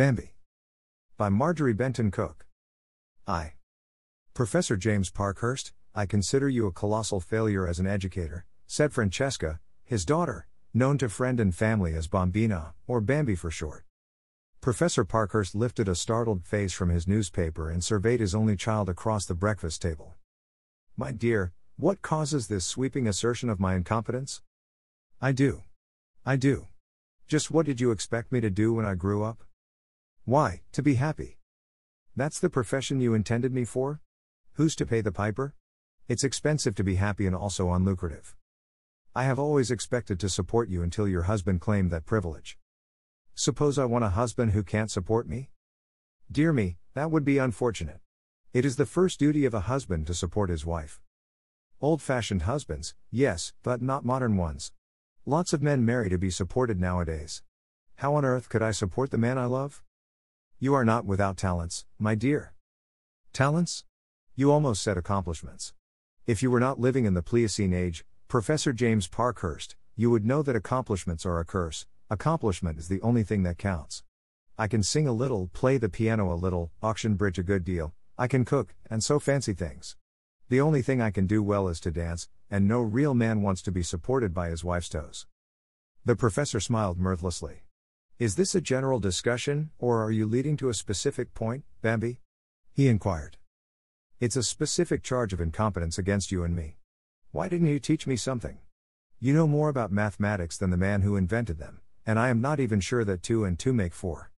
Bambi. By Marjorie Benton Cooke. I. Professor James Parkhurst, I consider you a colossal failure as an educator, said Francesca, his daughter, known to friend and family as Bambina, or Bambi for short. Professor Parkhurst lifted a startled face from his newspaper and surveyed his only child across the breakfast table. My dear, what causes this sweeping assertion of my incompetence? I do. I do. Just what did you expect me to do when I grew up? Why, to be happy. That's the profession you intended me for? Who's to pay the piper? It's expensive to be happy and also unlucrative. I have always expected to support you until your husband claimed that privilege. Suppose I want a husband who can't support me? Dear me, that would be unfortunate. It is the first duty of a husband to support his wife. Old fashioned husbands, yes, but not modern ones. Lots of men marry to be supported nowadays. How on earth could I support the man I love? You are not without talents, my dear. Talents? You almost said accomplishments. If you were not living in the Pliocene age, Professor James Parkhurst, you would know that accomplishments are a curse, Accomplishment is the only thing that counts. I can sing a little, play the piano a little, auction bridge a good deal, I can cook, and so fancy things. The only thing I can do well is to dance, and no real man wants to be supported by his wife's toes. The professor smiled mirthlessly. Is this a general discussion, or are you leading to a specific point, Bambi? He inquired. It's a specific charge of incompetence against you and me. Why didn't you teach me something? You know more about mathematics than the man who invented them and I am not even sure that 2 and 2 make 4.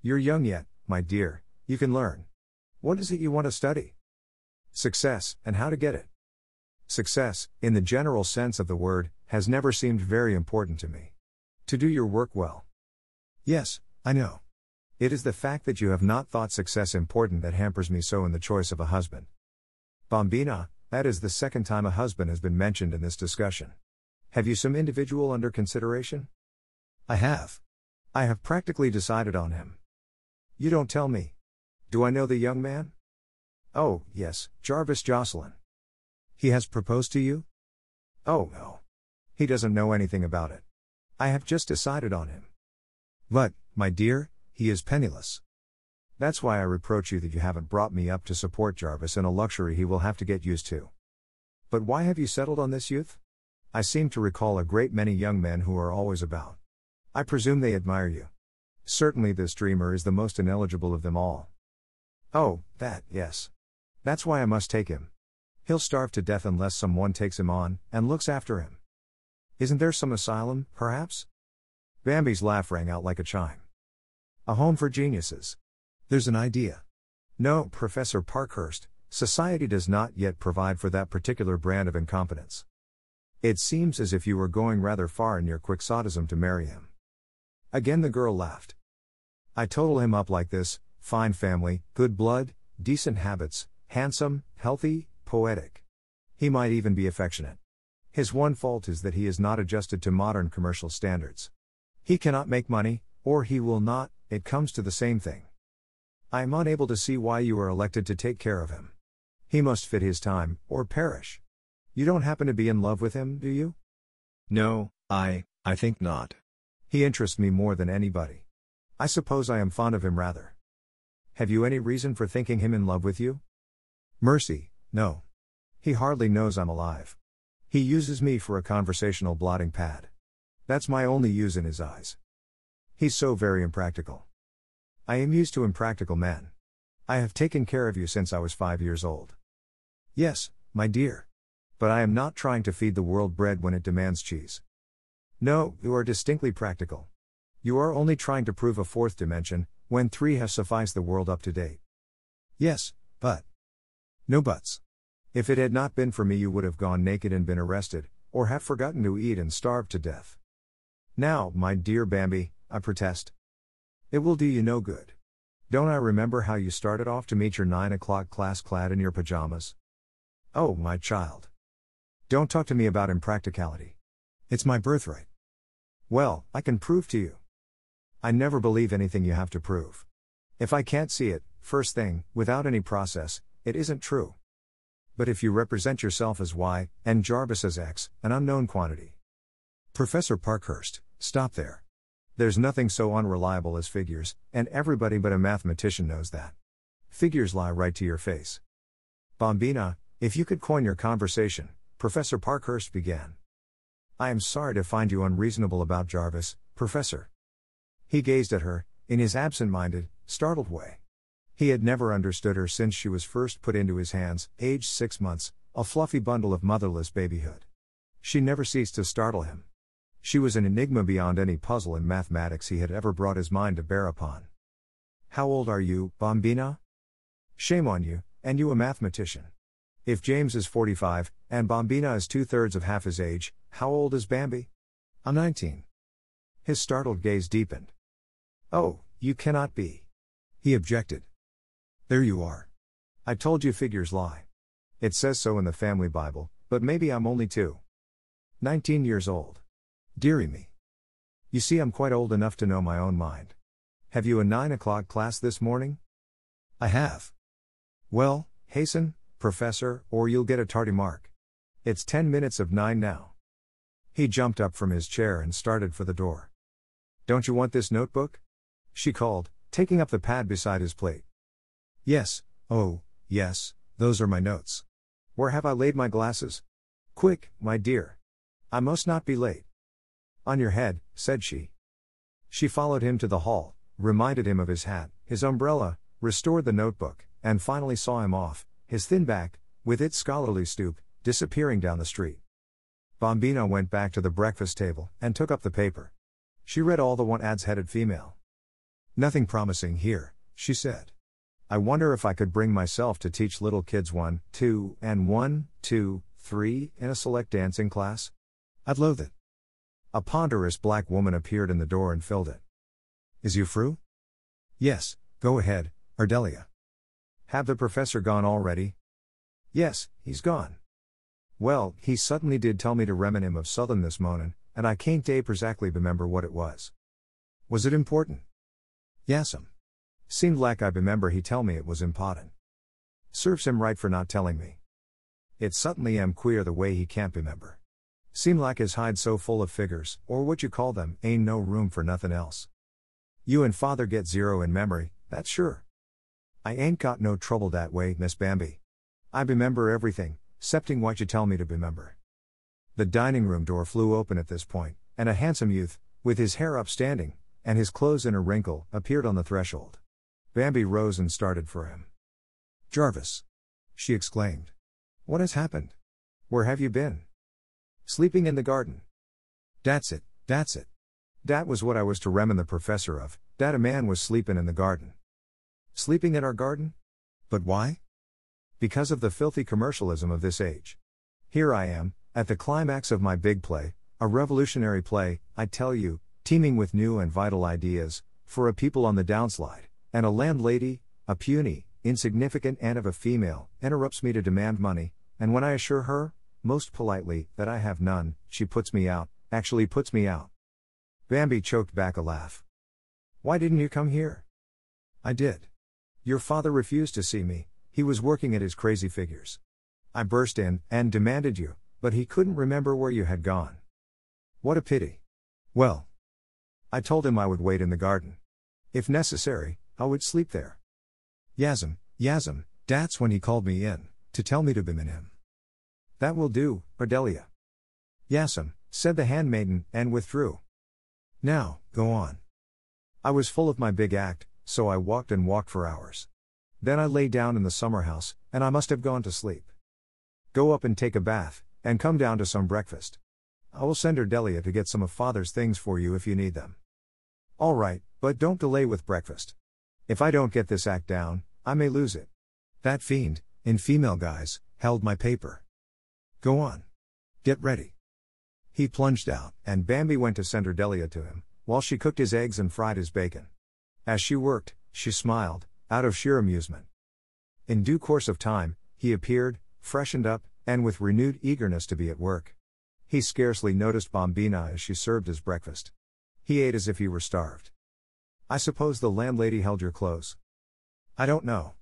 You're young yet, my dear, you can learn. What is it you want to study? Success, and how to get it. Success, in the general sense of the word, has never seemed very important to me. To do your work well. Yes, I know. It is the fact that you have not thought success important that hampers me so in the choice of a husband. Bambina, that is the second time a husband has been mentioned in this discussion. Have you some individual under consideration? I have. I have practically decided on him. You don't tell me. Do I know the young man? Oh, yes, Jarvis Jocelyn. He has proposed to you? Oh, no. He doesn't know anything about it. I have just decided on him. But, my dear, he is penniless. That's why I reproach you that you haven't brought me up to support Jarvis in a luxury he will have to get used to. But why have you settled on this youth? I seem to recall a great many young men who are always about. I presume they admire you. Certainly, this dreamer is the most ineligible of them all. Oh, that, yes. That's why I must take him. He'll starve to death unless someone takes him on and looks after him. Isn't there some asylum, perhaps? Bambi's laugh rang out like a chime. A home for geniuses. There's an idea. No, Professor Parkhurst, society does not yet provide for that particular brand of incompetence. It seems as if you were going rather far in your quixotism to marry him. Again the girl laughed. I total him up like this fine family, good blood, decent habits, handsome, healthy, poetic. He might even be affectionate. His one fault is that he is not adjusted to modern commercial standards. He cannot make money, or he will not, it comes to the same thing. I am unable to see why you are elected to take care of him. He must fit his time, or perish. You don't happen to be in love with him, do you? No, I, I think not. He interests me more than anybody. I suppose I am fond of him rather. Have you any reason for thinking him in love with you? Mercy, no. He hardly knows I'm alive. He uses me for a conversational blotting pad. That's my only use in his eyes. He's so very impractical. I am used to impractical men. I have taken care of you since I was five years old. Yes, my dear. But I am not trying to feed the world bread when it demands cheese. No, you are distinctly practical. You are only trying to prove a fourth dimension, when three has sufficed the world up to date. Yes, but. No buts. If it had not been for me, you would have gone naked and been arrested, or have forgotten to eat and starved to death. Now, my dear Bambi, I protest. It will do you no good. Don't I remember how you started off to meet your nine o'clock class clad in your pajamas? Oh, my child. Don't talk to me about impracticality. It's my birthright. Well, I can prove to you. I never believe anything you have to prove. If I can't see it, first thing, without any process, it isn't true. But if you represent yourself as Y, and Jarvis as X, an unknown quantity. Professor Parkhurst, stop there. There's nothing so unreliable as figures, and everybody but a mathematician knows that. Figures lie right to your face. Bambina, if you could coin your conversation, Professor Parkhurst began. I am sorry to find you unreasonable about Jarvis, Professor. He gazed at her, in his absent minded, startled way. He had never understood her since she was first put into his hands, aged six months, a fluffy bundle of motherless babyhood. She never ceased to startle him. She was an enigma beyond any puzzle in mathematics he had ever brought his mind to bear upon. How old are you, Bambina? Shame on you, and you a mathematician. If James is 45, and Bambina is two thirds of half his age, how old is Bambi? I'm 19. His startled gaze deepened. Oh, you cannot be. He objected. There you are. I told you figures lie. It says so in the family Bible, but maybe I'm only two. 19 years old. Dearie me. You see, I'm quite old enough to know my own mind. Have you a 9 o'clock class this morning? I have. Well, hasten, professor, or you'll get a tardy mark. It's 10 minutes of 9 now. He jumped up from his chair and started for the door. Don't you want this notebook? She called, taking up the pad beside his plate. Yes, oh, yes, those are my notes. Where have I laid my glasses? Quick, my dear. I must not be late. On your head, said she. She followed him to the hall, reminded him of his hat, his umbrella, restored the notebook, and finally saw him off, his thin back, with its scholarly stoop, disappearing down the street. Bambina went back to the breakfast table and took up the paper. She read all the one ads headed female. Nothing promising here, she said. I wonder if I could bring myself to teach little kids one, two, and one, two, three in a select dancing class? I'd loathe it. A ponderous black woman appeared in the door and filled it. Is you through? Yes, go ahead, Ardelia. Have the professor gone already? Yes, he's gone. Well, he suddenly did tell me to remin him of Southern this morning, and I can't day exactly remember what it was. Was it important? Yes'm. Um. Seemed like I remember he tell me it was important. Serves him right for not telling me. It suddenly am queer the way he can't remember. Seem like his hide so full of figures, or what you call them, ain't no room for nothing else. You and father get zero in memory, that's sure. I ain't got no trouble that way, Miss Bambi. I remember everything, Septing what you tell me to remember. The dining room door flew open at this point, and a handsome youth, with his hair upstanding, and his clothes in a wrinkle, appeared on the threshold. Bambi rose and started for him. Jarvis! She exclaimed. What has happened? Where have you been? Sleeping in the garden. That's it, that's it. Dat was what I was to remin the professor of, dat a man was sleeping in the garden. Sleeping in our garden? But why? because of the filthy commercialism of this age. Here I am, at the climax of my big play, a revolutionary play, I tell you, teeming with new and vital ideas, for a people on the downslide, and a landlady, a puny, insignificant aunt of a female, interrupts me to demand money, and when I assure her, most politely, that I have none, she puts me out, actually puts me out. Bambi choked back a laugh. Why didn't you come here? I did. Your father refused to see me, he was working at his crazy figures. I burst in and demanded you, but he couldn't remember where you had gone. What a pity. Well, I told him I would wait in the garden. If necessary, I would sleep there. Yasm, Yasm, that's when he called me in, to tell me to in him. That will do, Ardelia. Yasm, said the handmaiden, and withdrew. Now, go on. I was full of my big act, so I walked and walked for hours. Then I lay down in the summer house, and I must have gone to sleep. Go up and take a bath, and come down to some breakfast. I will send Ardelia to get some of father's things for you if you need them. All right, but don't delay with breakfast. If I don't get this act down, I may lose it. That fiend, in female guise, held my paper. Go on. Get ready. He plunged out, and Bambi went to send Ardelia to him, while she cooked his eggs and fried his bacon. As she worked, she smiled, out of sheer amusement. In due course of time, he appeared, freshened up, and with renewed eagerness to be at work. He scarcely noticed Bambina as she served his breakfast. He ate as if he were starved. I suppose the landlady held your clothes. I don't know.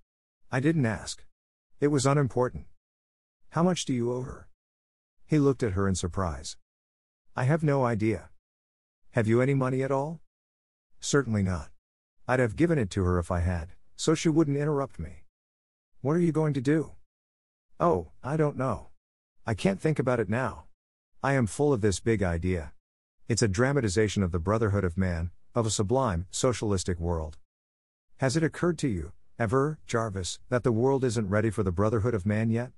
I didn't ask. It was unimportant. How much do you owe her? He looked at her in surprise. I have no idea. Have you any money at all? Certainly not. I'd have given it to her if I had, so she wouldn't interrupt me. What are you going to do? Oh, I don't know. I can't think about it now. I am full of this big idea. It's a dramatization of the brotherhood of man, of a sublime, socialistic world. Has it occurred to you, ever, Jarvis, that the world isn't ready for the brotherhood of man yet?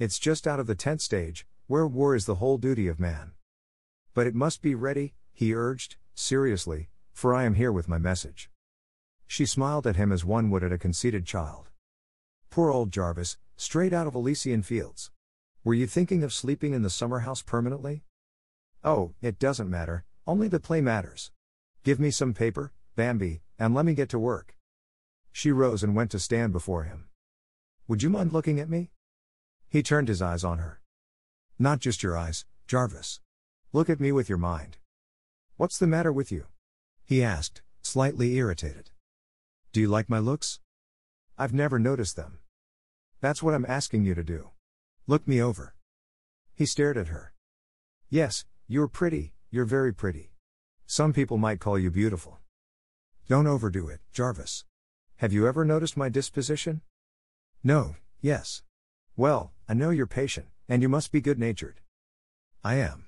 It's just out of the tent stage, where war is the whole duty of man. But it must be ready, he urged, seriously, for I am here with my message. She smiled at him as one would at a conceited child. Poor old Jarvis, straight out of Elysian fields. Were you thinking of sleeping in the summer house permanently? Oh, it doesn't matter, only the play matters. Give me some paper, Bambi, and let me get to work. She rose and went to stand before him. Would you mind looking at me? He turned his eyes on her. Not just your eyes, Jarvis. Look at me with your mind. What's the matter with you? He asked, slightly irritated. Do you like my looks? I've never noticed them. That's what I'm asking you to do. Look me over. He stared at her. Yes, you're pretty, you're very pretty. Some people might call you beautiful. Don't overdo it, Jarvis. Have you ever noticed my disposition? No, yes. Well, I know you're patient, and you must be good natured. I am.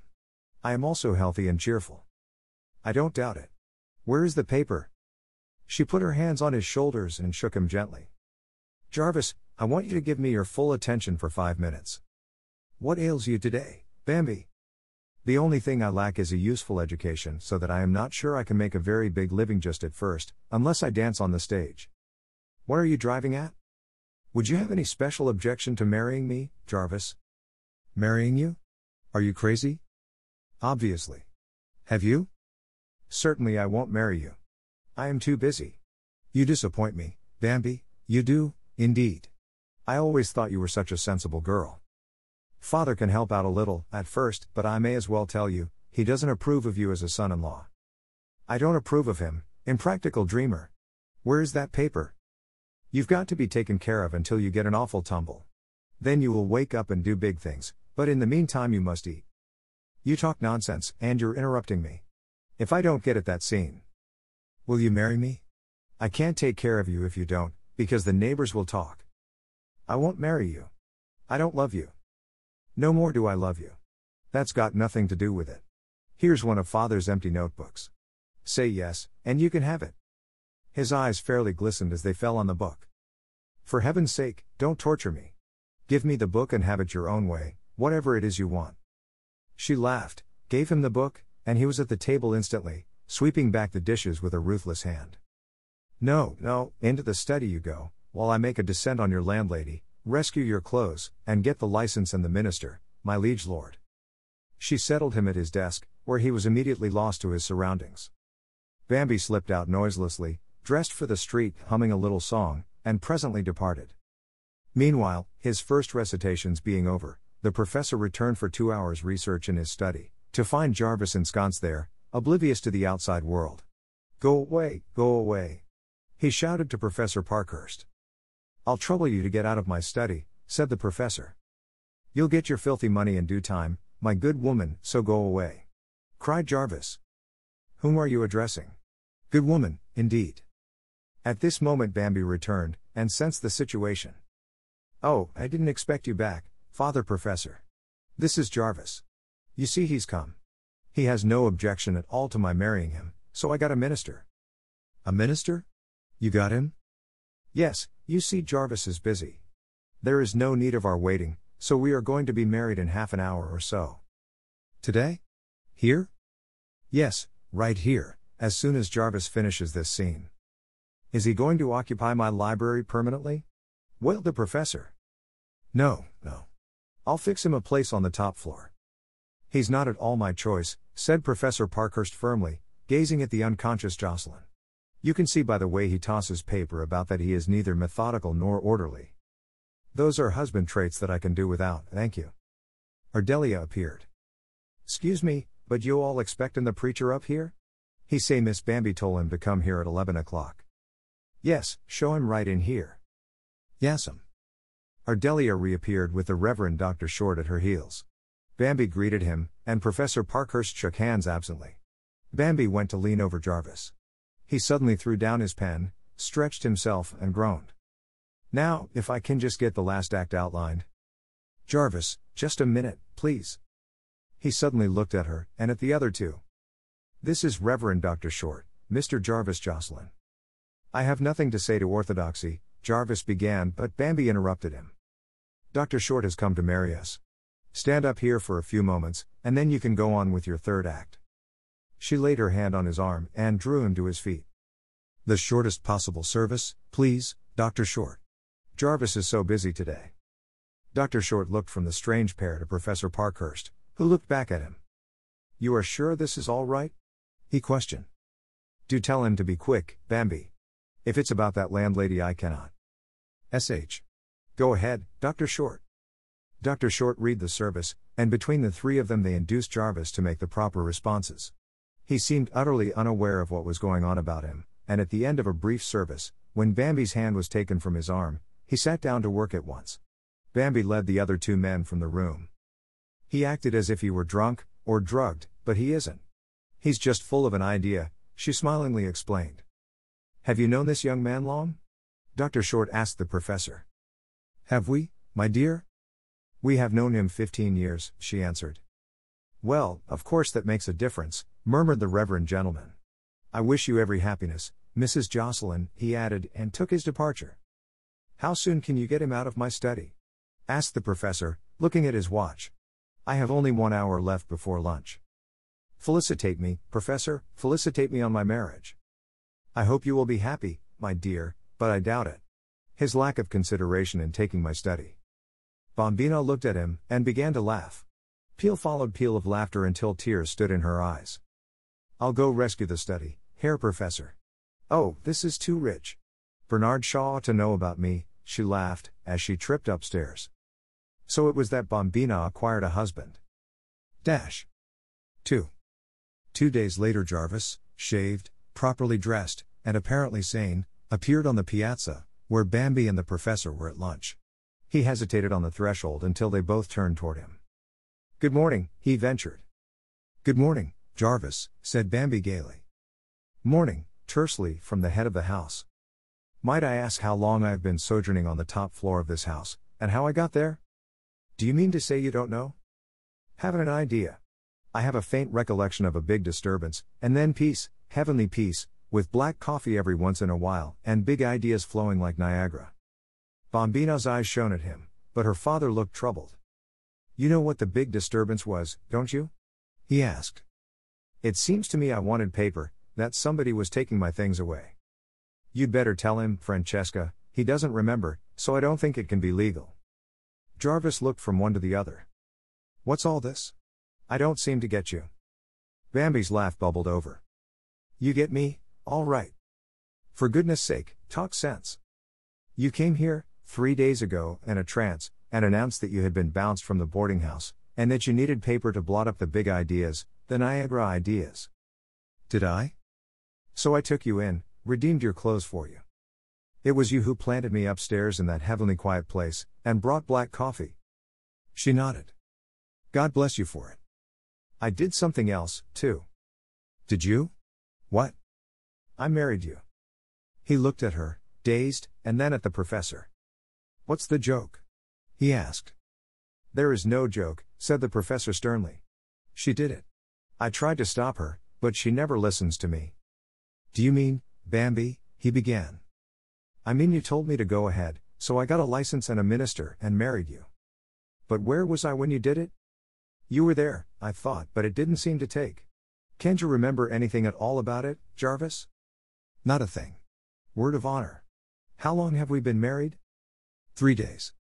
I am also healthy and cheerful. I don't doubt it. Where is the paper? She put her hands on his shoulders and shook him gently. Jarvis, I want you to give me your full attention for five minutes. What ails you today, Bambi? The only thing I lack is a useful education, so that I am not sure I can make a very big living just at first, unless I dance on the stage. What are you driving at? Would you have any special objection to marrying me, Jarvis? Marrying you? Are you crazy? Obviously. Have you? Certainly I won't marry you. I am too busy. You disappoint me, Bambi, you do, indeed. I always thought you were such a sensible girl. Father can help out a little, at first, but I may as well tell you, he doesn't approve of you as a son in law. I don't approve of him, impractical dreamer. Where is that paper? You've got to be taken care of until you get an awful tumble. Then you will wake up and do big things, but in the meantime you must eat. You talk nonsense, and you're interrupting me. If I don't get at that scene, will you marry me? I can't take care of you if you don't, because the neighbors will talk. I won't marry you. I don't love you. No more do I love you. That's got nothing to do with it. Here's one of father's empty notebooks. Say yes, and you can have it. His eyes fairly glistened as they fell on the book. For heaven's sake, don't torture me. Give me the book and have it your own way, whatever it is you want. She laughed, gave him the book, and he was at the table instantly, sweeping back the dishes with a ruthless hand. No, no, into the study you go, while I make a descent on your landlady, rescue your clothes, and get the license and the minister, my liege lord. She settled him at his desk, where he was immediately lost to his surroundings. Bambi slipped out noiselessly, dressed for the street, humming a little song, and presently departed. Meanwhile, his first recitations being over, the professor returned for two hours' research in his study, to find Jarvis ensconced there, oblivious to the outside world. Go away, go away. He shouted to Professor Parkhurst. I'll trouble you to get out of my study, said the professor. You'll get your filthy money in due time, my good woman, so go away. Cried Jarvis. Whom are you addressing? Good woman, indeed. At this moment Bambi returned, and sensed the situation. Oh, I didn't expect you back, Father Professor. This is Jarvis. You see, he's come. He has no objection at all to my marrying him, so I got a minister. A minister? You got him? Yes, you see, Jarvis is busy. There is no need of our waiting, so we are going to be married in half an hour or so. Today? Here? Yes, right here, as soon as Jarvis finishes this scene. Is he going to occupy my library permanently? wailed the professor. No, no. I'll fix him a place on the top floor. He's not at all my choice, said Professor Parkhurst firmly, gazing at the unconscious Jocelyn. You can see by the way he tosses paper about that he is neither methodical nor orderly. Those are husband traits that I can do without, thank you. Ardelia appeared. Excuse me, but you all expectin' the preacher up here? He say Miss Bambi told him to come here at 11 o'clock. Yes, show him right in here. Yes'm. Ardelia reappeared with the Reverend Dr. Short at her heels. Bambi greeted him, and Professor Parkhurst shook hands absently. Bambi went to lean over Jarvis. He suddenly threw down his pen, stretched himself, and groaned. Now, if I can just get the last act outlined. Jarvis, just a minute, please. He suddenly looked at her, and at the other two. This is Reverend Dr. Short, Mr. Jarvis Jocelyn. I have nothing to say to orthodoxy, Jarvis began, but Bambi interrupted him. Dr. Short has come to marry us. Stand up here for a few moments, and then you can go on with your third act. She laid her hand on his arm and drew him to his feet. The shortest possible service, please, Dr. Short. Jarvis is so busy today. Dr. Short looked from the strange pair to Professor Parkhurst, who looked back at him. You are sure this is all right? He questioned. Do tell him to be quick, Bambi. If it's about that landlady, I cannot. SH. Go ahead, Dr. Short. Dr. Short read the service, and between the three of them, they induced Jarvis to make the proper responses. He seemed utterly unaware of what was going on about him, and at the end of a brief service, when Bambi's hand was taken from his arm, he sat down to work at once. Bambi led the other two men from the room. He acted as if he were drunk, or drugged, but he isn't. He's just full of an idea, she smilingly explained. Have you known this young man long? Dr. Short asked the professor. Have we, my dear? We have known him 15 years, she answered. Well, of course that makes a difference, murmured the reverend gentleman. I wish you every happiness, Mrs. Jocelyn, he added, and took his departure. How soon can you get him out of my study? asked the professor, looking at his watch. I have only one hour left before lunch. Felicitate me, professor, felicitate me on my marriage. I hope you will be happy, my dear, but I doubt it. His lack of consideration in taking my study. Bambina looked at him and began to laugh. Peel followed peal of laughter until tears stood in her eyes. I'll go rescue the study, Herr Professor. Oh, this is too rich. Bernard Shaw ought to know about me, she laughed, as she tripped upstairs. So it was that Bambina acquired a husband. Dash. 2. Two days later, Jarvis, shaved, properly dressed, and apparently sane, appeared on the piazza, where Bambi and the professor were at lunch. He hesitated on the threshold until they both turned toward him. Good morning, he ventured. Good morning, Jarvis, said Bambi gaily. Morning, tersely, from the head of the house. Might I ask how long I have been sojourning on the top floor of this house, and how I got there? Do you mean to say you don't know? Haven't an idea. I have a faint recollection of a big disturbance, and then peace, heavenly peace, with black coffee every once in a while, and big ideas flowing like Niagara. Bambina's eyes shone at him, but her father looked troubled. You know what the big disturbance was, don't you? He asked. It seems to me I wanted paper, that somebody was taking my things away. You'd better tell him, Francesca, he doesn't remember, so I don't think it can be legal. Jarvis looked from one to the other. What's all this? I don't seem to get you. Bambi's laugh bubbled over. You get me, all right. For goodness sake, talk sense. You came here, three days ago, in a trance, and announced that you had been bounced from the boarding house, and that you needed paper to blot up the big ideas, the Niagara ideas. Did I? So I took you in, redeemed your clothes for you. It was you who planted me upstairs in that heavenly quiet place, and brought black coffee. She nodded. God bless you for it. I did something else, too. Did you? What? I married you. He looked at her, dazed, and then at the professor. What's the joke? He asked. There is no joke, said the professor sternly. She did it. I tried to stop her, but she never listens to me. Do you mean, Bambi? He began. I mean, you told me to go ahead, so I got a license and a minister and married you. But where was I when you did it? You were there, I thought, but it didn't seem to take. Can't you remember anything at all about it, Jarvis? Not a thing. Word of honor. How long have we been married? Three days.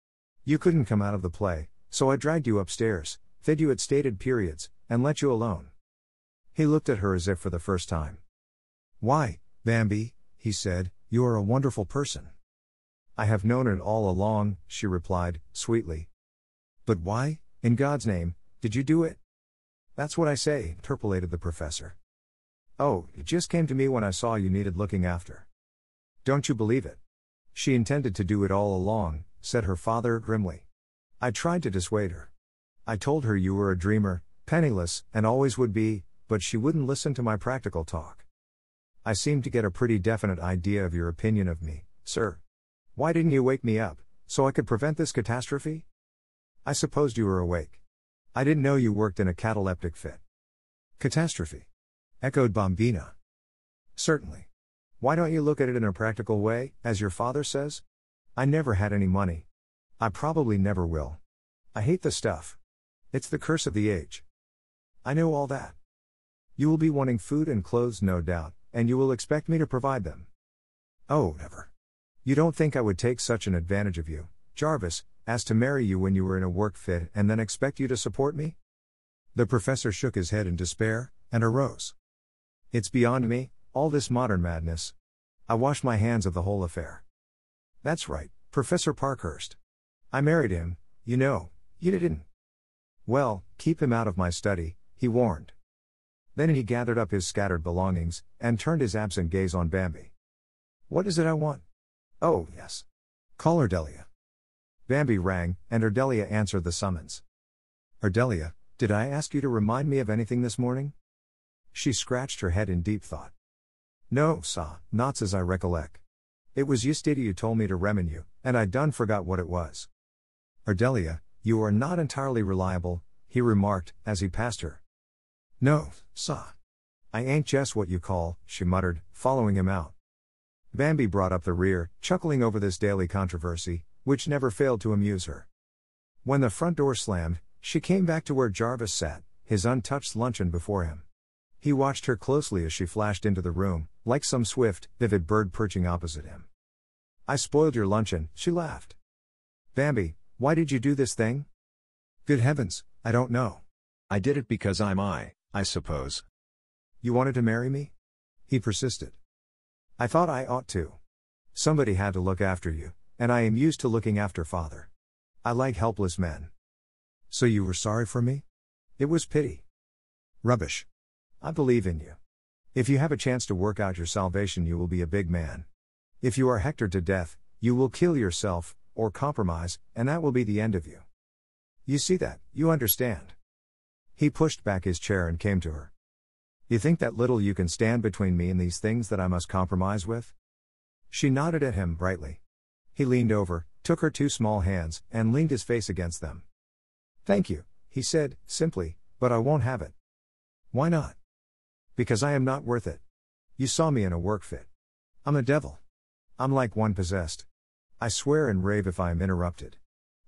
You couldn't come out of the play, so I dragged you upstairs, fed you at stated periods, and let you alone. He looked at her as if for the first time. Why, Bambi, he said, you are a wonderful person. I have known it all along, she replied, sweetly. But why, in God's name, did you do it? That's what I say, interpolated the professor. Oh, it just came to me when I saw you needed looking after. Don't you believe it? She intended to do it all along, said her father grimly. I tried to dissuade her. I told her you were a dreamer, penniless, and always would be, but she wouldn't listen to my practical talk. I seem to get a pretty definite idea of your opinion of me, sir. Why didn't you wake me up, so I could prevent this catastrophe? I supposed you were awake. I didn't know you worked in a cataleptic fit. Catastrophe. Echoed Bambina. Certainly. Why don't you look at it in a practical way, as your father says? I never had any money. I probably never will. I hate the stuff. It's the curse of the age. I know all that. You will be wanting food and clothes, no doubt, and you will expect me to provide them. Oh, never. You don't think I would take such an advantage of you, Jarvis, as to marry you when you were in a work fit and then expect you to support me? The professor shook his head in despair, and arose. It's beyond me, all this modern madness. I wash my hands of the whole affair. That's right, Professor Parkhurst. I married him, you know, you didn't. Well, keep him out of my study, he warned. Then he gathered up his scattered belongings, and turned his absent gaze on Bambi. What is it I want? Oh, yes. Call Ardelia. Bambi rang, and Ardelia answered the summons. Ardelia, did I ask you to remind me of anything this morning? She scratched her head in deep thought. No, sa, not as I recollect. It was yesterday you told me to remin you, and I done forgot what it was. Ardelia, you are not entirely reliable, he remarked, as he passed her. No, sa. I ain't just what you call, she muttered, following him out. Bambi brought up the rear, chuckling over this daily controversy, which never failed to amuse her. When the front door slammed, she came back to where Jarvis sat, his untouched luncheon before him. He watched her closely as she flashed into the room, like some swift, vivid bird perching opposite him. I spoiled your luncheon, she laughed. Bambi, why did you do this thing? Good heavens, I don't know. I did it because I'm I. I suppose. You wanted to marry me? He persisted. I thought I ought to. Somebody had to look after you, and I am used to looking after father. I like helpless men. So you were sorry for me? It was pity. Rubbish. I believe in you. If you have a chance to work out your salvation, you will be a big man. If you are hectored to death, you will kill yourself, or compromise, and that will be the end of you. You see that, you understand. He pushed back his chair and came to her. You think that little you can stand between me and these things that I must compromise with? She nodded at him brightly. He leaned over, took her two small hands, and leaned his face against them. Thank you, he said, simply, but I won't have it. Why not? Because I am not worth it. You saw me in a work fit. I'm a devil. I'm like one possessed. I swear and rave if I am interrupted.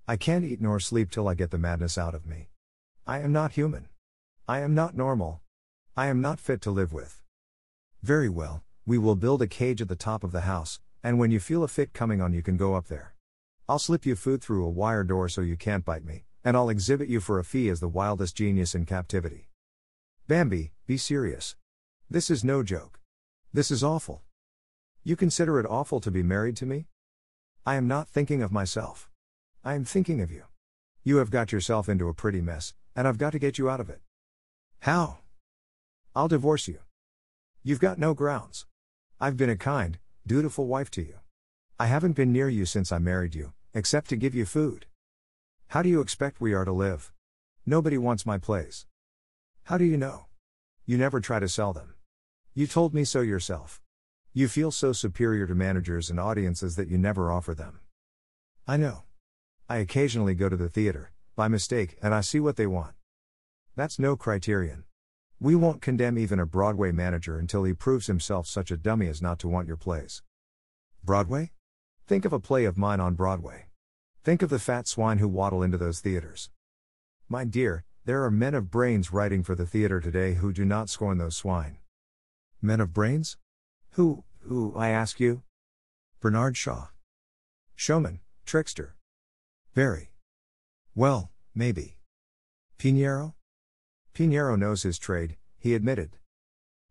I can't eat nor sleep till I get the madness out of me. I am not human. I am not normal. I am not fit to live with. Very well, we will build a cage at the top of the house, and when you feel a fit coming on, you can go up there. I'll slip you food through a wire door so you can't bite me, and I'll exhibit you for a fee as the wildest genius in captivity. Bambi, be serious. This is no joke. This is awful. You consider it awful to be married to me? I am not thinking of myself. I am thinking of you. You have got yourself into a pretty mess, and I've got to get you out of it. How? I'll divorce you. You've got no grounds. I've been a kind, dutiful wife to you. I haven't been near you since I married you, except to give you food. How do you expect we are to live? Nobody wants my plays. How do you know? You never try to sell them. You told me so yourself. You feel so superior to managers and audiences that you never offer them. I know. I occasionally go to the theater, by mistake, and I see what they want. That's no criterion. We won't condemn even a Broadway manager until he proves himself such a dummy as not to want your plays. Broadway? Think of a play of mine on Broadway. Think of the fat swine who waddle into those theaters. My dear, there are men of brains writing for the theater today who do not scorn those swine. Men of brains? Who, who, I ask you? Bernard Shaw. Showman, trickster. Very. Well, maybe. Pinero? Pinero knows his trade, he admitted.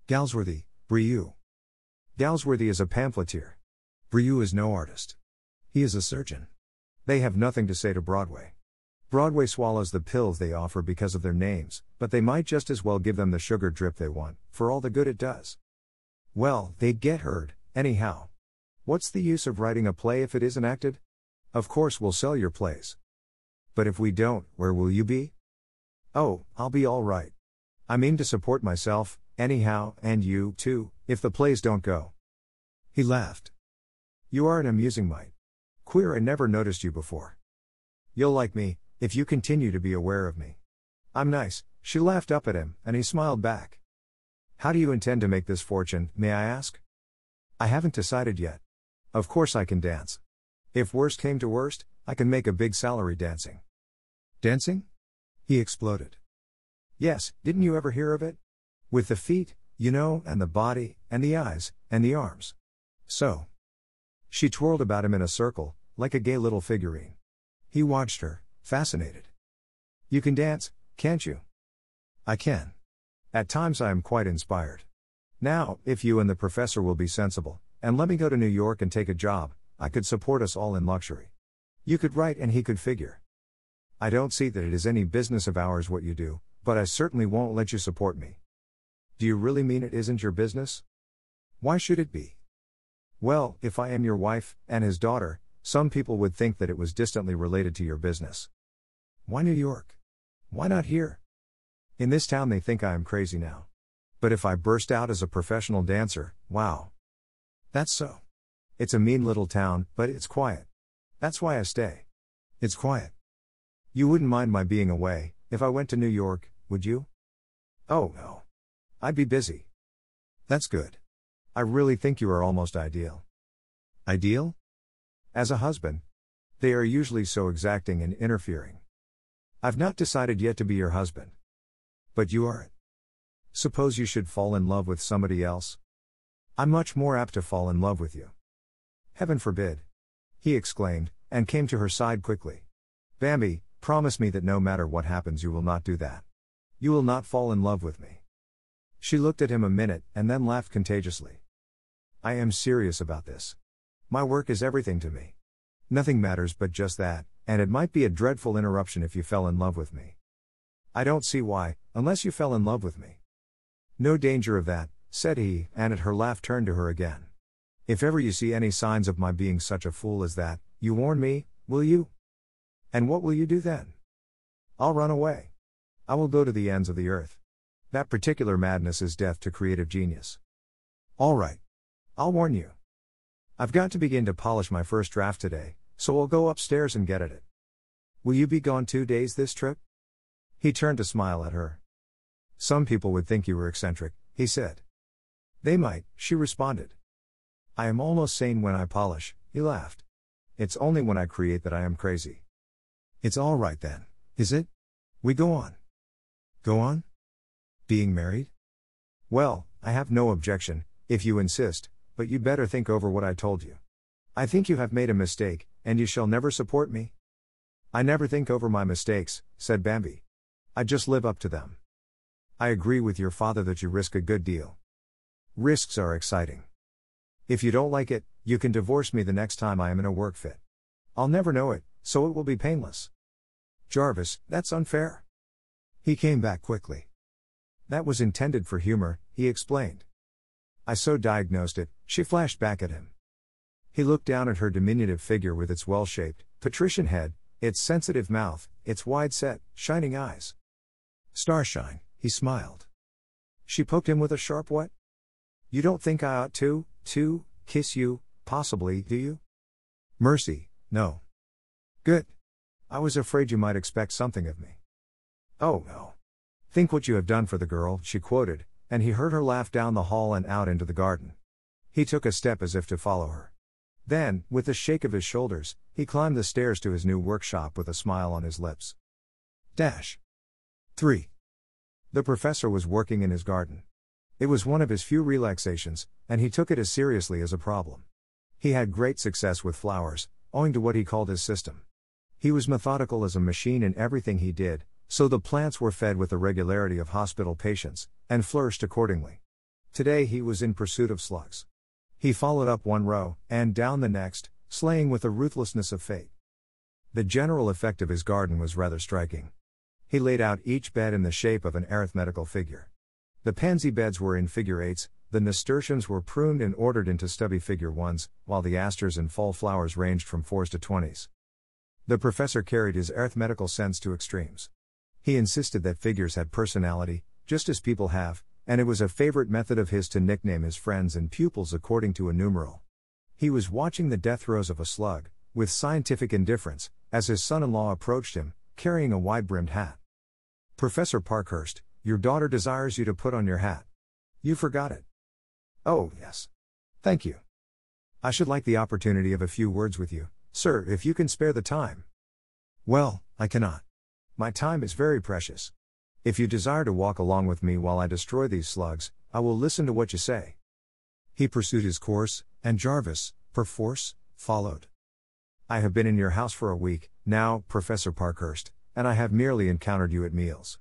Galsworthy, Brieux. Galsworthy is a pamphleteer. Brieux is no artist. He is a surgeon. They have nothing to say to Broadway. Broadway swallows the pills they offer because of their names, but they might just as well give them the sugar drip they want, for all the good it does. Well, they'd get heard, anyhow. What's the use of writing a play if it isn't acted? Of course, we'll sell your plays. But if we don't, where will you be? Oh, I'll be all right. I mean to support myself, anyhow, and you, too, if the plays don't go. He laughed. You are an amusing mite. Queer, I never noticed you before. You'll like me, if you continue to be aware of me. I'm nice, she laughed up at him, and he smiled back. How do you intend to make this fortune, may I ask? I haven't decided yet. Of course, I can dance. If worst came to worst, I can make a big salary dancing. Dancing? He exploded. Yes, didn't you ever hear of it? With the feet, you know, and the body, and the eyes, and the arms. So. She twirled about him in a circle, like a gay little figurine. He watched her, fascinated. You can dance, can't you? I can. At times I am quite inspired. Now, if you and the professor will be sensible, and let me go to New York and take a job, I could support us all in luxury. You could write and he could figure. I don't see that it is any business of ours what you do, but I certainly won't let you support me. Do you really mean it isn't your business? Why should it be? Well, if I am your wife, and his daughter, some people would think that it was distantly related to your business. Why New York? Why not here? In this town, they think I am crazy now. But if I burst out as a professional dancer, wow. That's so. It's a mean little town, but it's quiet. That's why I stay. It's quiet. You wouldn't mind my being away, if I went to New York, would you? Oh, no. I'd be busy. That's good. I really think you are almost ideal. Ideal? As a husband. They are usually so exacting and interfering. I've not decided yet to be your husband. But you are it. Suppose you should fall in love with somebody else? I'm much more apt to fall in love with you. Heaven forbid. He exclaimed, and came to her side quickly. Bambi, promise me that no matter what happens, you will not do that. You will not fall in love with me. She looked at him a minute and then laughed contagiously. I am serious about this. My work is everything to me. Nothing matters but just that, and it might be a dreadful interruption if you fell in love with me. I don't see why, unless you fell in love with me. No danger of that, said he, and at her laugh turned to her again. If ever you see any signs of my being such a fool as that, you warn me, will you? And what will you do then? I'll run away. I will go to the ends of the earth. That particular madness is death to creative genius. All right. I'll warn you. I've got to begin to polish my first draft today, so I'll go upstairs and get at it. Will you be gone two days this trip? He turned to smile at her. Some people would think you were eccentric, he said. They might, she responded. I am almost sane when I polish, he laughed. It's only when I create that I am crazy. It's all right then, is it? We go on. Go on? Being married? Well, I have no objection, if you insist, but you'd better think over what I told you. I think you have made a mistake, and you shall never support me. I never think over my mistakes, said Bambi. I just live up to them. I agree with your father that you risk a good deal. Risks are exciting. If you don't like it, you can divorce me the next time I am in a work fit. I'll never know it, so it will be painless. Jarvis, that's unfair. He came back quickly. That was intended for humor, he explained. I so diagnosed it, she flashed back at him. He looked down at her diminutive figure with its well shaped, patrician head, its sensitive mouth, its wide set, shining eyes. Starshine, he smiled. She poked him with a sharp what? You don't think I ought to, to, kiss you, possibly, do you? Mercy, no. Good. I was afraid you might expect something of me. Oh no. Think what you have done for the girl, she quoted, and he heard her laugh down the hall and out into the garden. He took a step as if to follow her. Then, with a shake of his shoulders, he climbed the stairs to his new workshop with a smile on his lips. Dash. 3. The professor was working in his garden. It was one of his few relaxations, and he took it as seriously as a problem. He had great success with flowers, owing to what he called his system. He was methodical as a machine in everything he did, so the plants were fed with the regularity of hospital patients, and flourished accordingly. Today he was in pursuit of slugs. He followed up one row, and down the next, slaying with the ruthlessness of fate. The general effect of his garden was rather striking. He laid out each bed in the shape of an arithmetical figure. The pansy beds were in figure eights, the nasturtiums were pruned and ordered into stubby figure ones, while the asters and fall flowers ranged from fours to twenties. The professor carried his arithmetical sense to extremes. He insisted that figures had personality, just as people have, and it was a favorite method of his to nickname his friends and pupils according to a numeral. He was watching the death throes of a slug, with scientific indifference, as his son in law approached him, carrying a wide brimmed hat. Professor Parkhurst, your daughter desires you to put on your hat. You forgot it. Oh, yes. Thank you. I should like the opportunity of a few words with you, sir, if you can spare the time. Well, I cannot. My time is very precious. If you desire to walk along with me while I destroy these slugs, I will listen to what you say. He pursued his course, and Jarvis, perforce, followed. I have been in your house for a week, now, Professor Parkhurst, and I have merely encountered you at meals.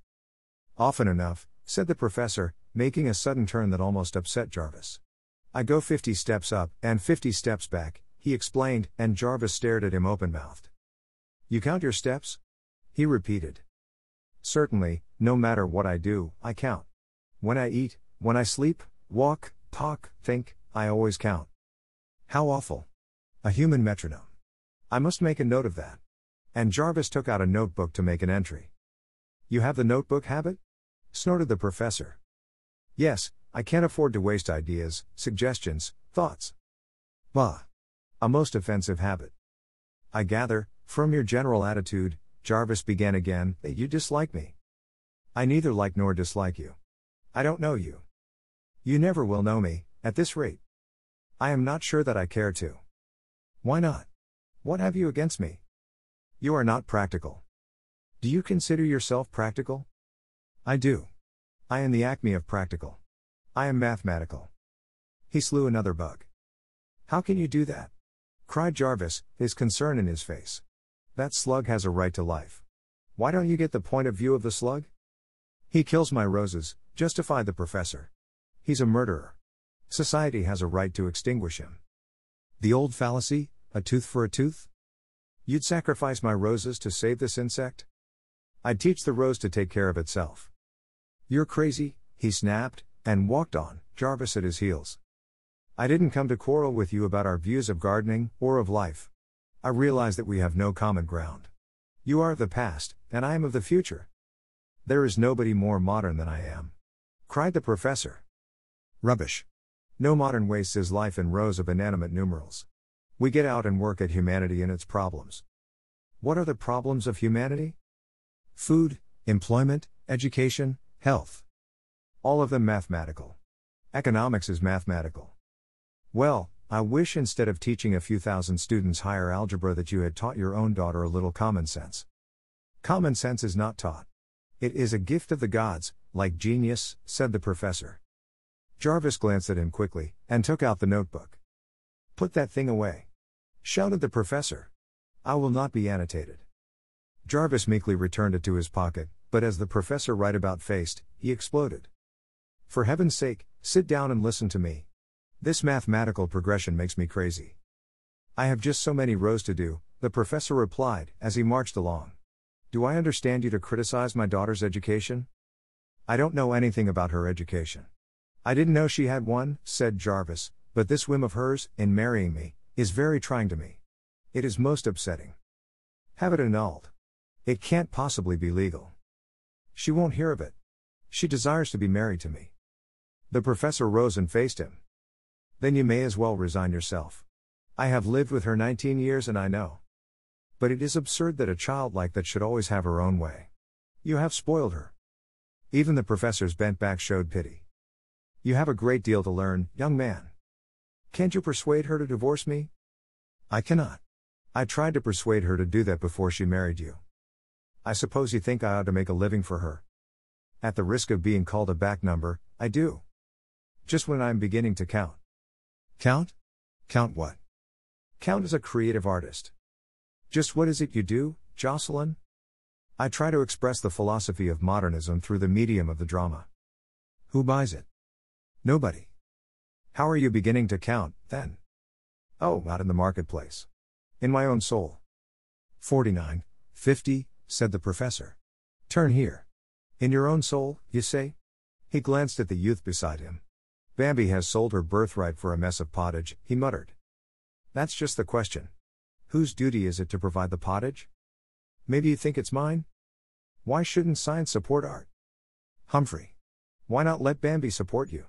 Often enough, said the professor, making a sudden turn that almost upset Jarvis. I go 50 steps up and 50 steps back, he explained, and Jarvis stared at him open mouthed. You count your steps? He repeated. Certainly, no matter what I do, I count. When I eat, when I sleep, walk, talk, think, I always count. How awful. A human metronome. I must make a note of that. And Jarvis took out a notebook to make an entry. You have the notebook habit? snorted the professor. Yes, I can't afford to waste ideas, suggestions, thoughts. Bah. A most offensive habit. I gather, from your general attitude, Jarvis began again, that you dislike me. I neither like nor dislike you. I don't know you. You never will know me, at this rate. I am not sure that I care to. Why not? What have you against me? You are not practical. Do you consider yourself practical? I do. I am the acme of practical. I am mathematical. He slew another bug. How can you do that? cried Jarvis, his concern in his face. That slug has a right to life. Why don't you get the point of view of the slug? He kills my roses, justified the professor. He's a murderer. Society has a right to extinguish him. The old fallacy, a tooth for a tooth? You'd sacrifice my roses to save this insect? I'd teach the rose to take care of itself. You're crazy, he snapped, and walked on, Jarvis at his heels. I didn't come to quarrel with you about our views of gardening, or of life. I realize that we have no common ground. You are of the past, and I am of the future. There is nobody more modern than I am. Cried the professor. Rubbish. No modern wastes his life in rows of inanimate numerals. We get out and work at humanity and its problems. What are the problems of humanity? Food, employment, education, health. All of them mathematical. Economics is mathematical. Well, I wish instead of teaching a few thousand students higher algebra that you had taught your own daughter a little common sense. Common sense is not taught. It is a gift of the gods, like genius, said the professor. Jarvis glanced at him quickly, and took out the notebook. Put that thing away. Shouted the professor. I will not be annotated. Jarvis meekly returned it to his pocket, but as the professor right about faced, he exploded. For heaven's sake, sit down and listen to me. This mathematical progression makes me crazy. I have just so many rows to do, the professor replied, as he marched along. Do I understand you to criticize my daughter's education? I don't know anything about her education. I didn't know she had one, said Jarvis, but this whim of hers, in marrying me, is very trying to me. It is most upsetting. Have it annulled. It can't possibly be legal. She won't hear of it. She desires to be married to me. The professor rose and faced him. Then you may as well resign yourself. I have lived with her 19 years and I know. But it is absurd that a child like that should always have her own way. You have spoiled her. Even the professor's bent back showed pity. You have a great deal to learn, young man. Can't you persuade her to divorce me? I cannot. I tried to persuade her to do that before she married you. I suppose you think I ought to make a living for her. At the risk of being called a back number, I do. Just when I'm beginning to count. Count? Count what? Count as a creative artist. Just what is it you do, Jocelyn? I try to express the philosophy of modernism through the medium of the drama. Who buys it? Nobody. How are you beginning to count, then? Oh, not in the marketplace. In my own soul. 49, 50, said the professor. Turn here. In your own soul, you say? He glanced at the youth beside him. Bambi has sold her birthright for a mess of pottage, he muttered. That's just the question. Whose duty is it to provide the pottage? Maybe you think it's mine? Why shouldn't science support art? Humphrey. Why not let Bambi support you?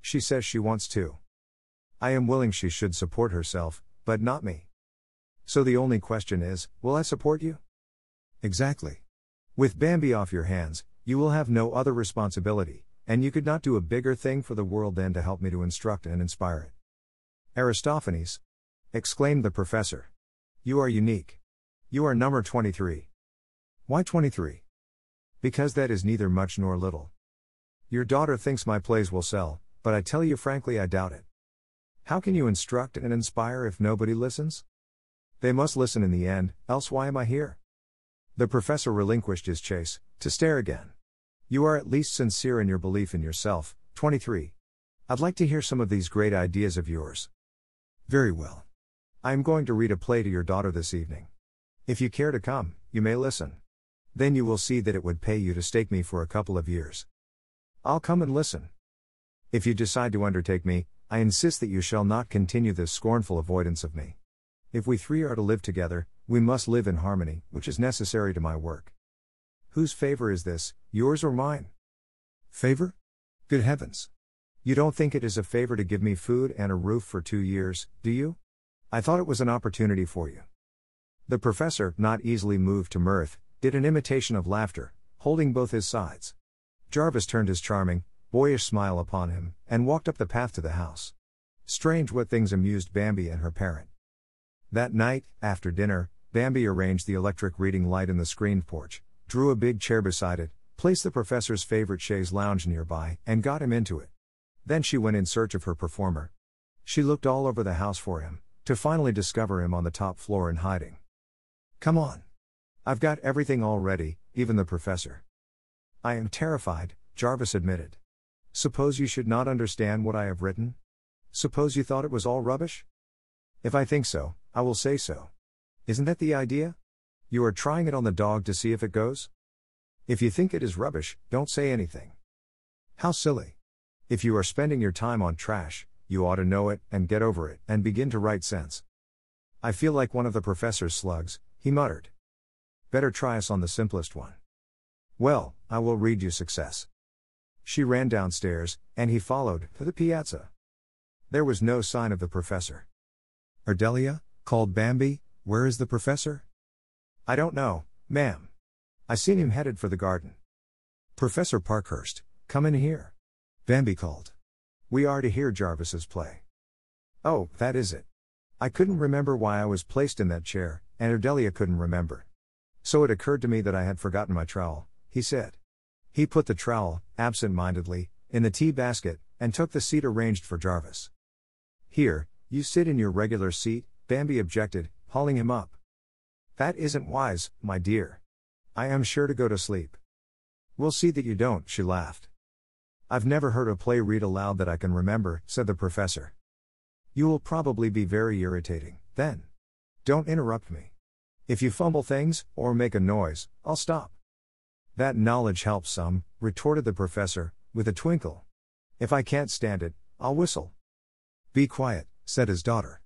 She says she wants to. I am willing she should support herself, but not me. So the only question is will I support you? Exactly. With Bambi off your hands, you will have no other responsibility, and you could not do a bigger thing for the world than to help me to instruct and inspire it. Aristophanes! exclaimed the professor. You are unique. You are number 23. Why 23? Because that is neither much nor little. Your daughter thinks my plays will sell, but I tell you frankly, I doubt it. How can you instruct and inspire if nobody listens? They must listen in the end, else why am I here? The professor relinquished his chase, to stare again. You are at least sincere in your belief in yourself. 23. I'd like to hear some of these great ideas of yours. Very well. I am going to read a play to your daughter this evening. If you care to come, you may listen. Then you will see that it would pay you to stake me for a couple of years. I'll come and listen. If you decide to undertake me, I insist that you shall not continue this scornful avoidance of me. If we three are to live together, we must live in harmony, which is necessary to my work. Whose favor is this, yours or mine? Favor? Good heavens. You don't think it is a favor to give me food and a roof for two years, do you? I thought it was an opportunity for you. The professor, not easily moved to mirth, did an imitation of laughter, holding both his sides. Jarvis turned his charming, boyish smile upon him, and walked up the path to the house. Strange what things amused Bambi and her parent. That night, after dinner, Bambi arranged the electric reading light in the screened porch, drew a big chair beside it, placed the professor's favorite chaise lounge nearby, and got him into it. Then she went in search of her performer. She looked all over the house for him, to finally discover him on the top floor in hiding. Come on. I've got everything all ready, even the professor. I am terrified, Jarvis admitted. Suppose you should not understand what I have written? Suppose you thought it was all rubbish? If I think so, I will say so. Isn't that the idea? You are trying it on the dog to see if it goes? If you think it is rubbish, don't say anything. How silly. If you are spending your time on trash, you ought to know it and get over it and begin to write sense. I feel like one of the professor's slugs, he muttered. Better try us on the simplest one. Well, I will read you success. She ran downstairs, and he followed, to the piazza. There was no sign of the professor. Ardelia, called Bambi, where is the professor? I don't know, ma'am. I seen him headed for the garden. Professor Parkhurst, come in here. Bambi called. We are to hear Jarvis's play. Oh, that is it. I couldn't remember why I was placed in that chair, and Ardelia couldn't remember. So it occurred to me that I had forgotten my trowel, he said. He put the trowel, absent mindedly, in the tea basket, and took the seat arranged for Jarvis. Here, you sit in your regular seat, Bambi objected, hauling him up. That isn't wise, my dear. I am sure to go to sleep. We'll see that you don't, she laughed. I've never heard a play read aloud that I can remember, said the professor. You will probably be very irritating, then. Don't interrupt me. If you fumble things, or make a noise, I'll stop. That knowledge helps some, retorted the professor, with a twinkle. If I can't stand it, I'll whistle. Be quiet, said his daughter.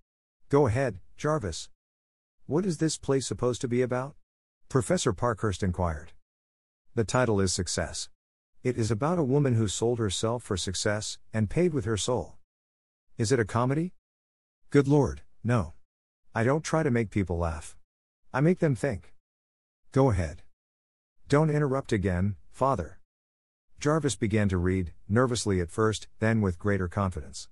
Go ahead, Jarvis. What is this play supposed to be about? Professor Parkhurst inquired. The title is Success. It is about a woman who sold herself for success and paid with her soul. Is it a comedy? Good lord, no. I don't try to make people laugh. I make them think. Go ahead. Don't interrupt again, father. Jarvis began to read, nervously at first, then with greater confidence.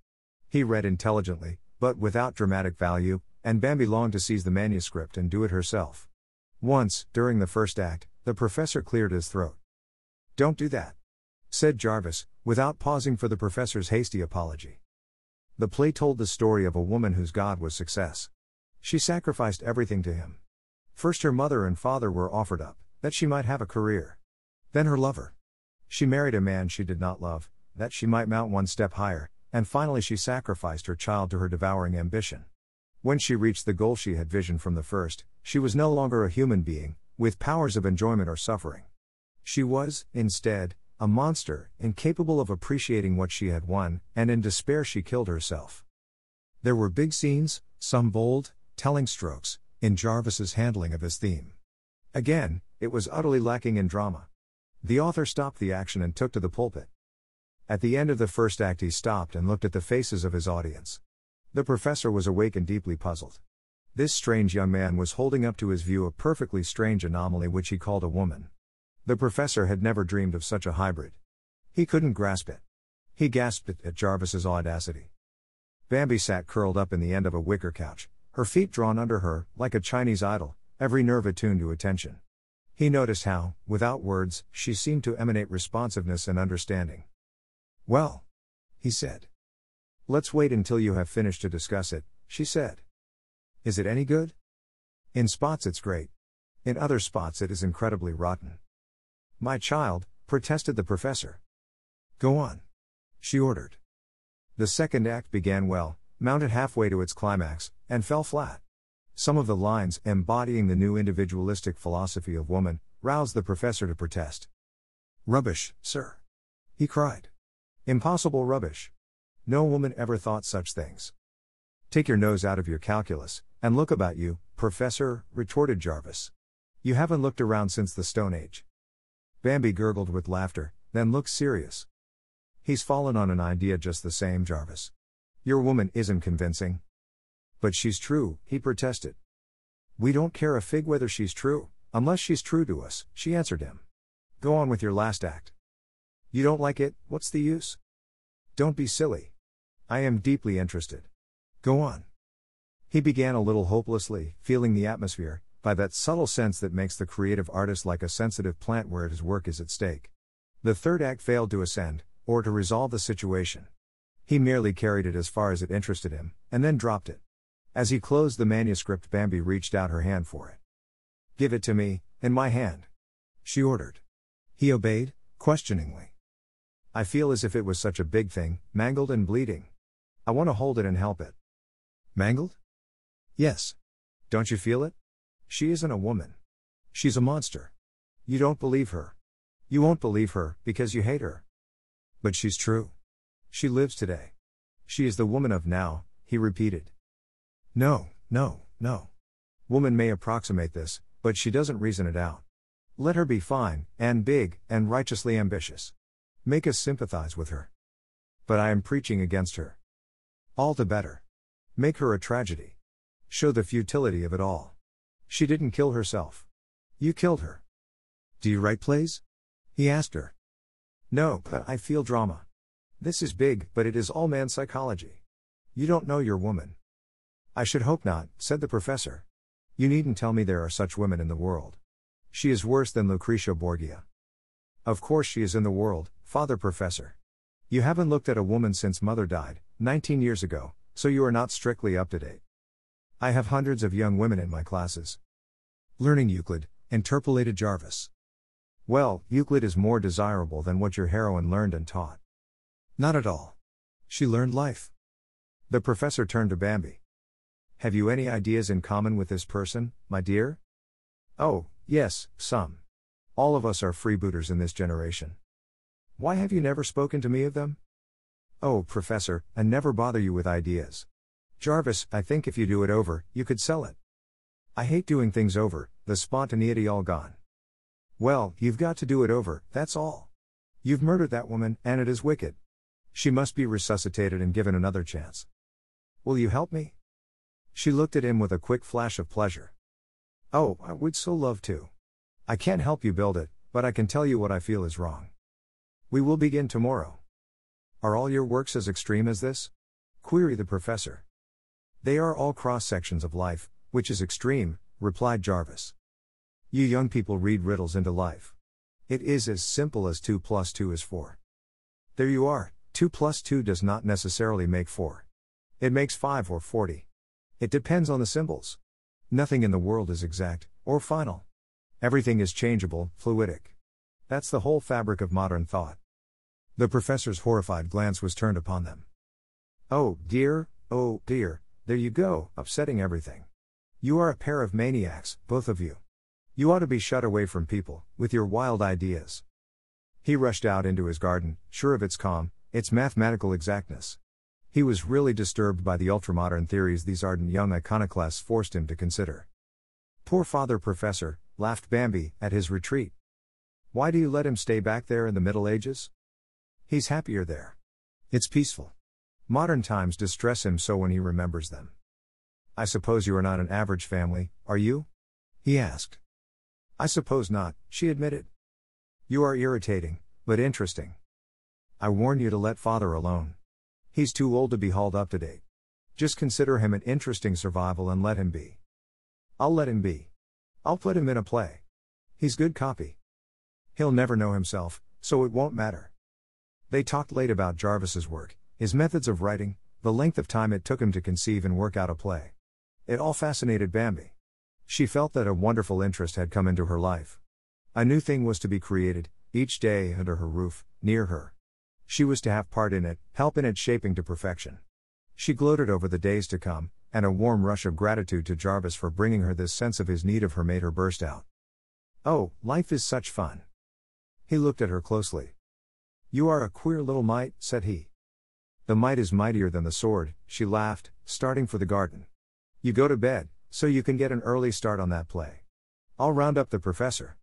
He read intelligently, but without dramatic value, and Bambi longed to seize the manuscript and do it herself. Once, during the first act, the professor cleared his throat. Don't do that, said Jarvis, without pausing for the professor's hasty apology. The play told the story of a woman whose God was success. She sacrificed everything to him. First, her mother and father were offered up that she might have a career. Then her lover. She married a man she did not love, that she might mount one step higher, and finally she sacrificed her child to her devouring ambition. When she reached the goal she had visioned from the first, she was no longer a human being, with powers of enjoyment or suffering. She was, instead, a monster, incapable of appreciating what she had won, and in despair she killed herself. There were big scenes, some bold, telling strokes, in Jarvis's handling of his theme. Again, it was utterly lacking in drama. The author stopped the action and took to the pulpit. At the end of the first act, he stopped and looked at the faces of his audience. The professor was awake and deeply puzzled. This strange young man was holding up to his view a perfectly strange anomaly which he called a woman. The professor had never dreamed of such a hybrid. He couldn't grasp it. He gasped at Jarvis's audacity. Bambi sat curled up in the end of a wicker couch, her feet drawn under her, like a Chinese idol, every nerve attuned to attention. He noticed how, without words, she seemed to emanate responsiveness and understanding. Well, he said. Let's wait until you have finished to discuss it, she said. Is it any good? In spots it's great. In other spots it is incredibly rotten. My child, protested the professor. Go on. She ordered. The second act began well, mounted halfway to its climax, and fell flat. Some of the lines, embodying the new individualistic philosophy of woman, roused the professor to protest. Rubbish, sir. He cried. Impossible rubbish. No woman ever thought such things. Take your nose out of your calculus, and look about you, Professor, retorted Jarvis. You haven't looked around since the Stone Age. Bambi gurgled with laughter, then looked serious. He's fallen on an idea just the same, Jarvis. Your woman isn't convincing. But she's true, he protested. We don't care a fig whether she's true, unless she's true to us, she answered him. Go on with your last act. You don't like it, what's the use? Don't be silly. I am deeply interested. Go on. He began a little hopelessly, feeling the atmosphere, by that subtle sense that makes the creative artist like a sensitive plant where his work is at stake. The third act failed to ascend, or to resolve the situation. He merely carried it as far as it interested him, and then dropped it. As he closed the manuscript, Bambi reached out her hand for it. Give it to me, in my hand. She ordered. He obeyed, questioningly. I feel as if it was such a big thing, mangled and bleeding. I want to hold it and help it. Mangled? Yes. Don't you feel it? She isn't a woman. She's a monster. You don't believe her. You won't believe her, because you hate her. But she's true. She lives today. She is the woman of now, he repeated. No, no, no. Woman may approximate this, but she doesn't reason it out. Let her be fine, and big, and righteously ambitious. Make us sympathize with her. But I am preaching against her. All the better. Make her a tragedy. Show the futility of it all. She didn't kill herself. You killed her. Do you write plays? He asked her. No, but I feel drama. This is big, but it is all man psychology. You don't know your woman. I should hope not, said the professor. You needn't tell me there are such women in the world. She is worse than Lucretia Borgia. Of course she is in the world, Father Professor. You haven't looked at a woman since mother died, 19 years ago, so you are not strictly up to date. I have hundreds of young women in my classes. Learning Euclid, interpolated Jarvis. Well, Euclid is more desirable than what your heroine learned and taught. Not at all. She learned life. The professor turned to Bambi. Have you any ideas in common with this person, my dear? Oh, yes, some. All of us are freebooters in this generation. Why have you never spoken to me of them? Oh, Professor, I never bother you with ideas. Jarvis, I think if you do it over, you could sell it. I hate doing things over, the spontaneity all gone. Well, you've got to do it over, that's all. You've murdered that woman, and it is wicked. She must be resuscitated and given another chance. Will you help me? She looked at him with a quick flash of pleasure. Oh, I would so love to. I can't help you build it, but I can tell you what I feel is wrong. We will begin tomorrow. Are all your works as extreme as this? queried the professor. They are all cross sections of life, which is extreme, replied Jarvis. You young people read riddles into life. It is as simple as 2 plus 2 is 4. There you are, 2 plus 2 does not necessarily make 4. It makes 5 or 40. It depends on the symbols. Nothing in the world is exact, or final. Everything is changeable, fluidic. That's the whole fabric of modern thought. The professor's horrified glance was turned upon them. Oh, dear, oh, dear, there you go, upsetting everything. You are a pair of maniacs, both of you. You ought to be shut away from people, with your wild ideas. He rushed out into his garden, sure of its calm, its mathematical exactness. He was really disturbed by the ultramodern theories these ardent young iconoclasts forced him to consider. Poor father professor, laughed Bambi, at his retreat. Why do you let him stay back there in the Middle Ages? He's happier there. It's peaceful. Modern times distress him so when he remembers them. I suppose you are not an average family, are you? He asked. I suppose not, she admitted. You are irritating, but interesting. I warn you to let father alone. He's too old to be hauled up to date. Just consider him an interesting survival and let him be. I'll let him be. I'll put him in a play. He's good copy. He'll never know himself, so it won't matter. They talked late about Jarvis's work, his methods of writing, the length of time it took him to conceive and work out a play. It all fascinated Bambi. She felt that a wonderful interest had come into her life. A new thing was to be created, each day under her roof, near her. She was to have part in it, help in its shaping to perfection. She gloated over the days to come, and a warm rush of gratitude to Jarvis for bringing her this sense of his need of her made her burst out. Oh, life is such fun. He looked at her closely. You are a queer little mite, said he. The mite is mightier than the sword, she laughed, starting for the garden. You go to bed, so you can get an early start on that play. I'll round up the professor.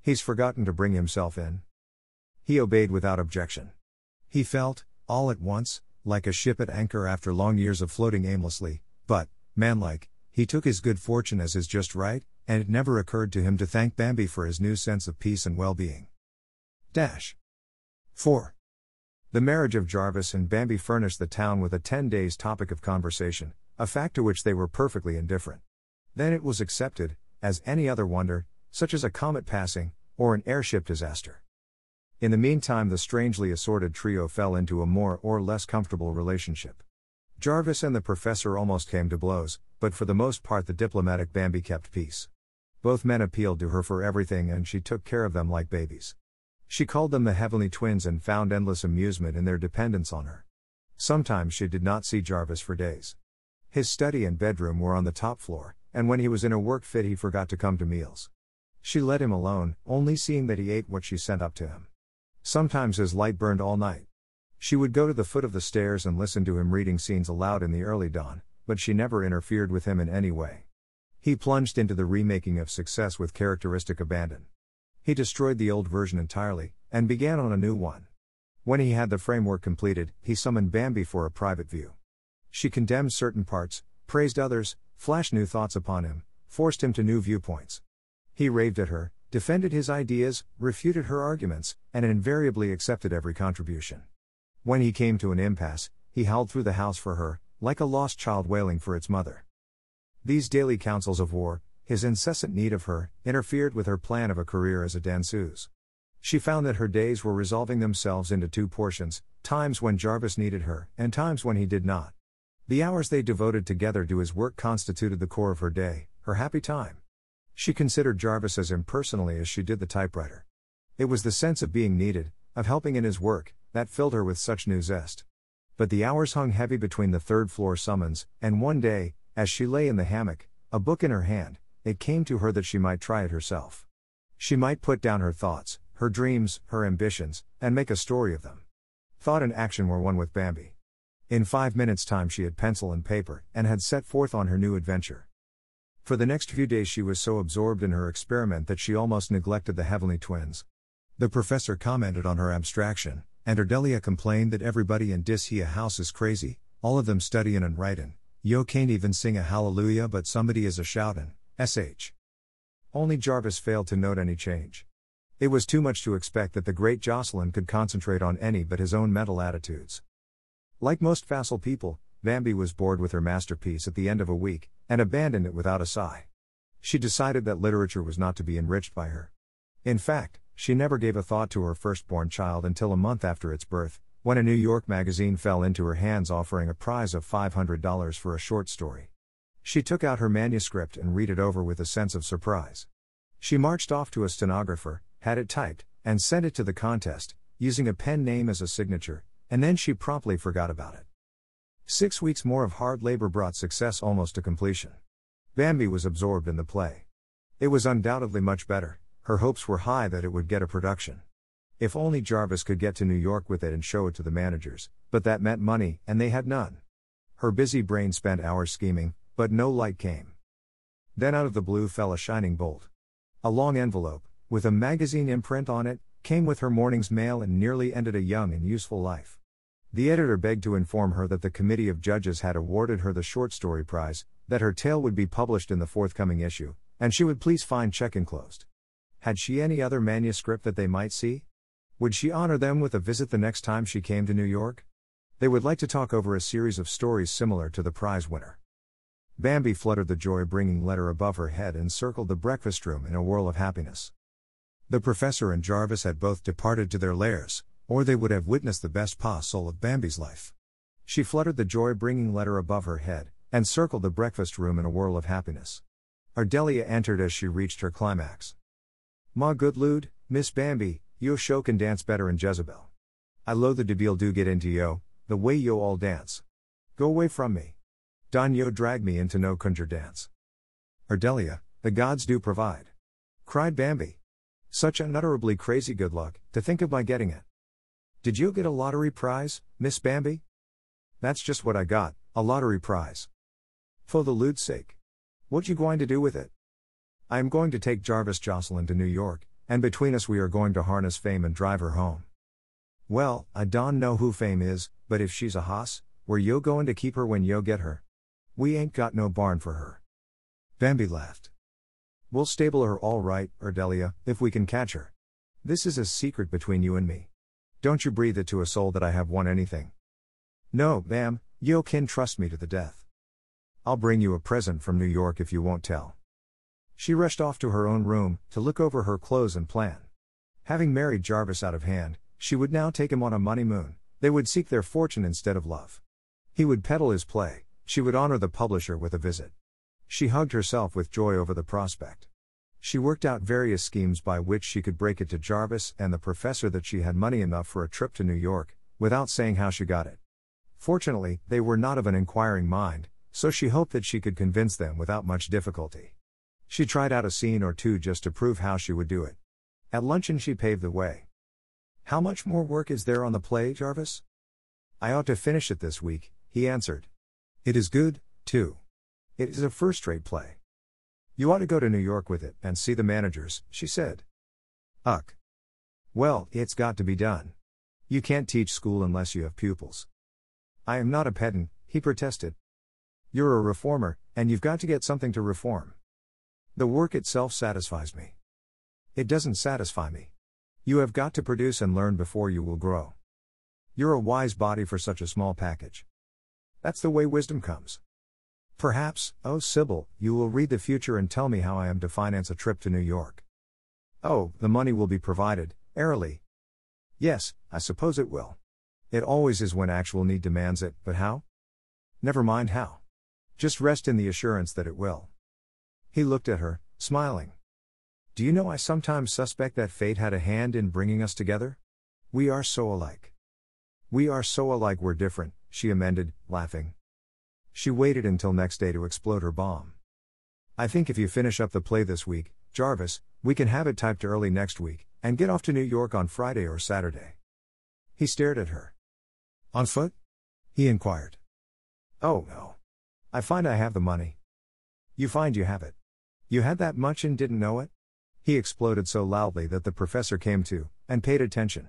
He's forgotten to bring himself in. He obeyed without objection. He felt, all at once, like a ship at anchor after long years of floating aimlessly, but, manlike, he took his good fortune as his just right, and it never occurred to him to thank Bambi for his new sense of peace and well being. Dash. 4. The marriage of Jarvis and Bambi furnished the town with a 10 days topic of conversation, a fact to which they were perfectly indifferent. Then it was accepted, as any other wonder, such as a comet passing, or an airship disaster. In the meantime, the strangely assorted trio fell into a more or less comfortable relationship. Jarvis and the professor almost came to blows, but for the most part, the diplomatic Bambi kept peace. Both men appealed to her for everything, and she took care of them like babies. She called them the Heavenly Twins and found endless amusement in their dependence on her. Sometimes she did not see Jarvis for days. His study and bedroom were on the top floor, and when he was in a work fit, he forgot to come to meals. She let him alone, only seeing that he ate what she sent up to him. Sometimes his light burned all night. She would go to the foot of the stairs and listen to him reading scenes aloud in the early dawn, but she never interfered with him in any way. He plunged into the remaking of success with characteristic abandon. He destroyed the old version entirely, and began on a new one. When he had the framework completed, he summoned Bambi for a private view. She condemned certain parts, praised others, flashed new thoughts upon him, forced him to new viewpoints. He raved at her, defended his ideas, refuted her arguments, and invariably accepted every contribution. When he came to an impasse, he howled through the house for her, like a lost child wailing for its mother. These daily councils of war, his incessant need of her, interfered with her plan of a career as a danseuse. She found that her days were resolving themselves into two portions times when Jarvis needed her, and times when he did not. The hours they devoted together to his work constituted the core of her day, her happy time. She considered Jarvis as impersonally as she did the typewriter. It was the sense of being needed, of helping in his work, that filled her with such new zest. But the hours hung heavy between the third floor summons, and one day, as she lay in the hammock, a book in her hand, it came to her that she might try it herself. She might put down her thoughts, her dreams, her ambitions, and make a story of them. Thought and action were one with Bambi. In five minutes' time, she had pencil and paper, and had set forth on her new adventure. For the next few days, she was so absorbed in her experiment that she almost neglected the heavenly twins. The professor commented on her abstraction, and Ardelia complained that everybody in Dis Hia house is crazy, all of them studyin' and writin'. Yo can't even sing a hallelujah, but somebody is a shoutin', sh. Only Jarvis failed to note any change. It was too much to expect that the great Jocelyn could concentrate on any but his own mental attitudes. Like most facile people, Bambi was bored with her masterpiece at the end of a week, and abandoned it without a sigh. She decided that literature was not to be enriched by her. In fact, she never gave a thought to her firstborn child until a month after its birth, when a New York magazine fell into her hands offering a prize of $500 for a short story. She took out her manuscript and read it over with a sense of surprise. She marched off to a stenographer, had it typed, and sent it to the contest, using a pen name as a signature, and then she promptly forgot about it. Six weeks more of hard labor brought success almost to completion. Bambi was absorbed in the play. It was undoubtedly much better, her hopes were high that it would get a production. If only Jarvis could get to New York with it and show it to the managers, but that meant money, and they had none. Her busy brain spent hours scheming, but no light came. Then out of the blue fell a shining bolt. A long envelope, with a magazine imprint on it, came with her morning's mail and nearly ended a young and useful life. The editor begged to inform her that the committee of judges had awarded her the short story prize, that her tale would be published in the forthcoming issue, and she would please find check enclosed. Had she any other manuscript that they might see? Would she honor them with a visit the next time she came to New York? They would like to talk over a series of stories similar to the prize winner. Bambi fluttered the joy bringing letter above her head and circled the breakfast room in a whirl of happiness. The professor and Jarvis had both departed to their lairs, or they would have witnessed the best pas seul of Bambi's life. She fluttered the joy bringing letter above her head, and circled the breakfast room in a whirl of happiness. Ardelia entered as she reached her climax. Ma good lewd, Miss Bambi, yo show can dance better in Jezebel. I loathe the debil do get into yo, the way yo all dance. Go away from me. Don yo drag me into no conjure dance. Ardelia, the gods do provide. Cried Bambi. Such unutterably crazy good luck, to think of my getting it. Did you get a lottery prize, Miss Bambi? That's just what I got, a lottery prize. For the lewd's sake. What you going to do with it? I am going to take Jarvis Jocelyn to New York, and between us we are going to harness Fame and drive her home. Well, I don't know who Fame is, but if she's a hoss, where yo going to keep her when yo get her? We ain't got no barn for her. Bambi laughed. We'll stable her all right, Ardelia, if we can catch her. This is a secret between you and me. Don't you breathe it to a soul that I have won anything. No, ma'am, yo can trust me to the death. I'll bring you a present from New York if you won't tell. She rushed off to her own room, to look over her clothes and plan. Having married Jarvis out of hand, she would now take him on a money moon, they would seek their fortune instead of love. He would peddle his play, she would honor the publisher with a visit. She hugged herself with joy over the prospect. She worked out various schemes by which she could break it to Jarvis and the professor that she had money enough for a trip to New York, without saying how she got it. Fortunately, they were not of an inquiring mind, so she hoped that she could convince them without much difficulty. She tried out a scene or two just to prove how she would do it. At luncheon, she paved the way. How much more work is there on the play, Jarvis? I ought to finish it this week, he answered. It is good, too. It is a first rate play. You ought to go to New York with it and see the managers, she said. Uck. Well, it's got to be done. You can't teach school unless you have pupils. I am not a pedant, he protested. You're a reformer, and you've got to get something to reform. The work itself satisfies me. It doesn't satisfy me. You have got to produce and learn before you will grow. You're a wise body for such a small package. That's the way wisdom comes. Perhaps, oh Sibyl, you will read the future and tell me how I am to finance a trip to New York. Oh, the money will be provided, airily. Yes, I suppose it will. It always is when actual need demands it, but how? Never mind how. Just rest in the assurance that it will. He looked at her, smiling. Do you know I sometimes suspect that fate had a hand in bringing us together? We are so alike. We are so alike we're different, she amended, laughing. She waited until next day to explode her bomb. I think if you finish up the play this week, Jarvis, we can have it typed early next week, and get off to New York on Friday or Saturday. He stared at her. On foot? He inquired. Oh, no. I find I have the money. You find you have it. You had that much and didn't know it? He exploded so loudly that the professor came to, and paid attention.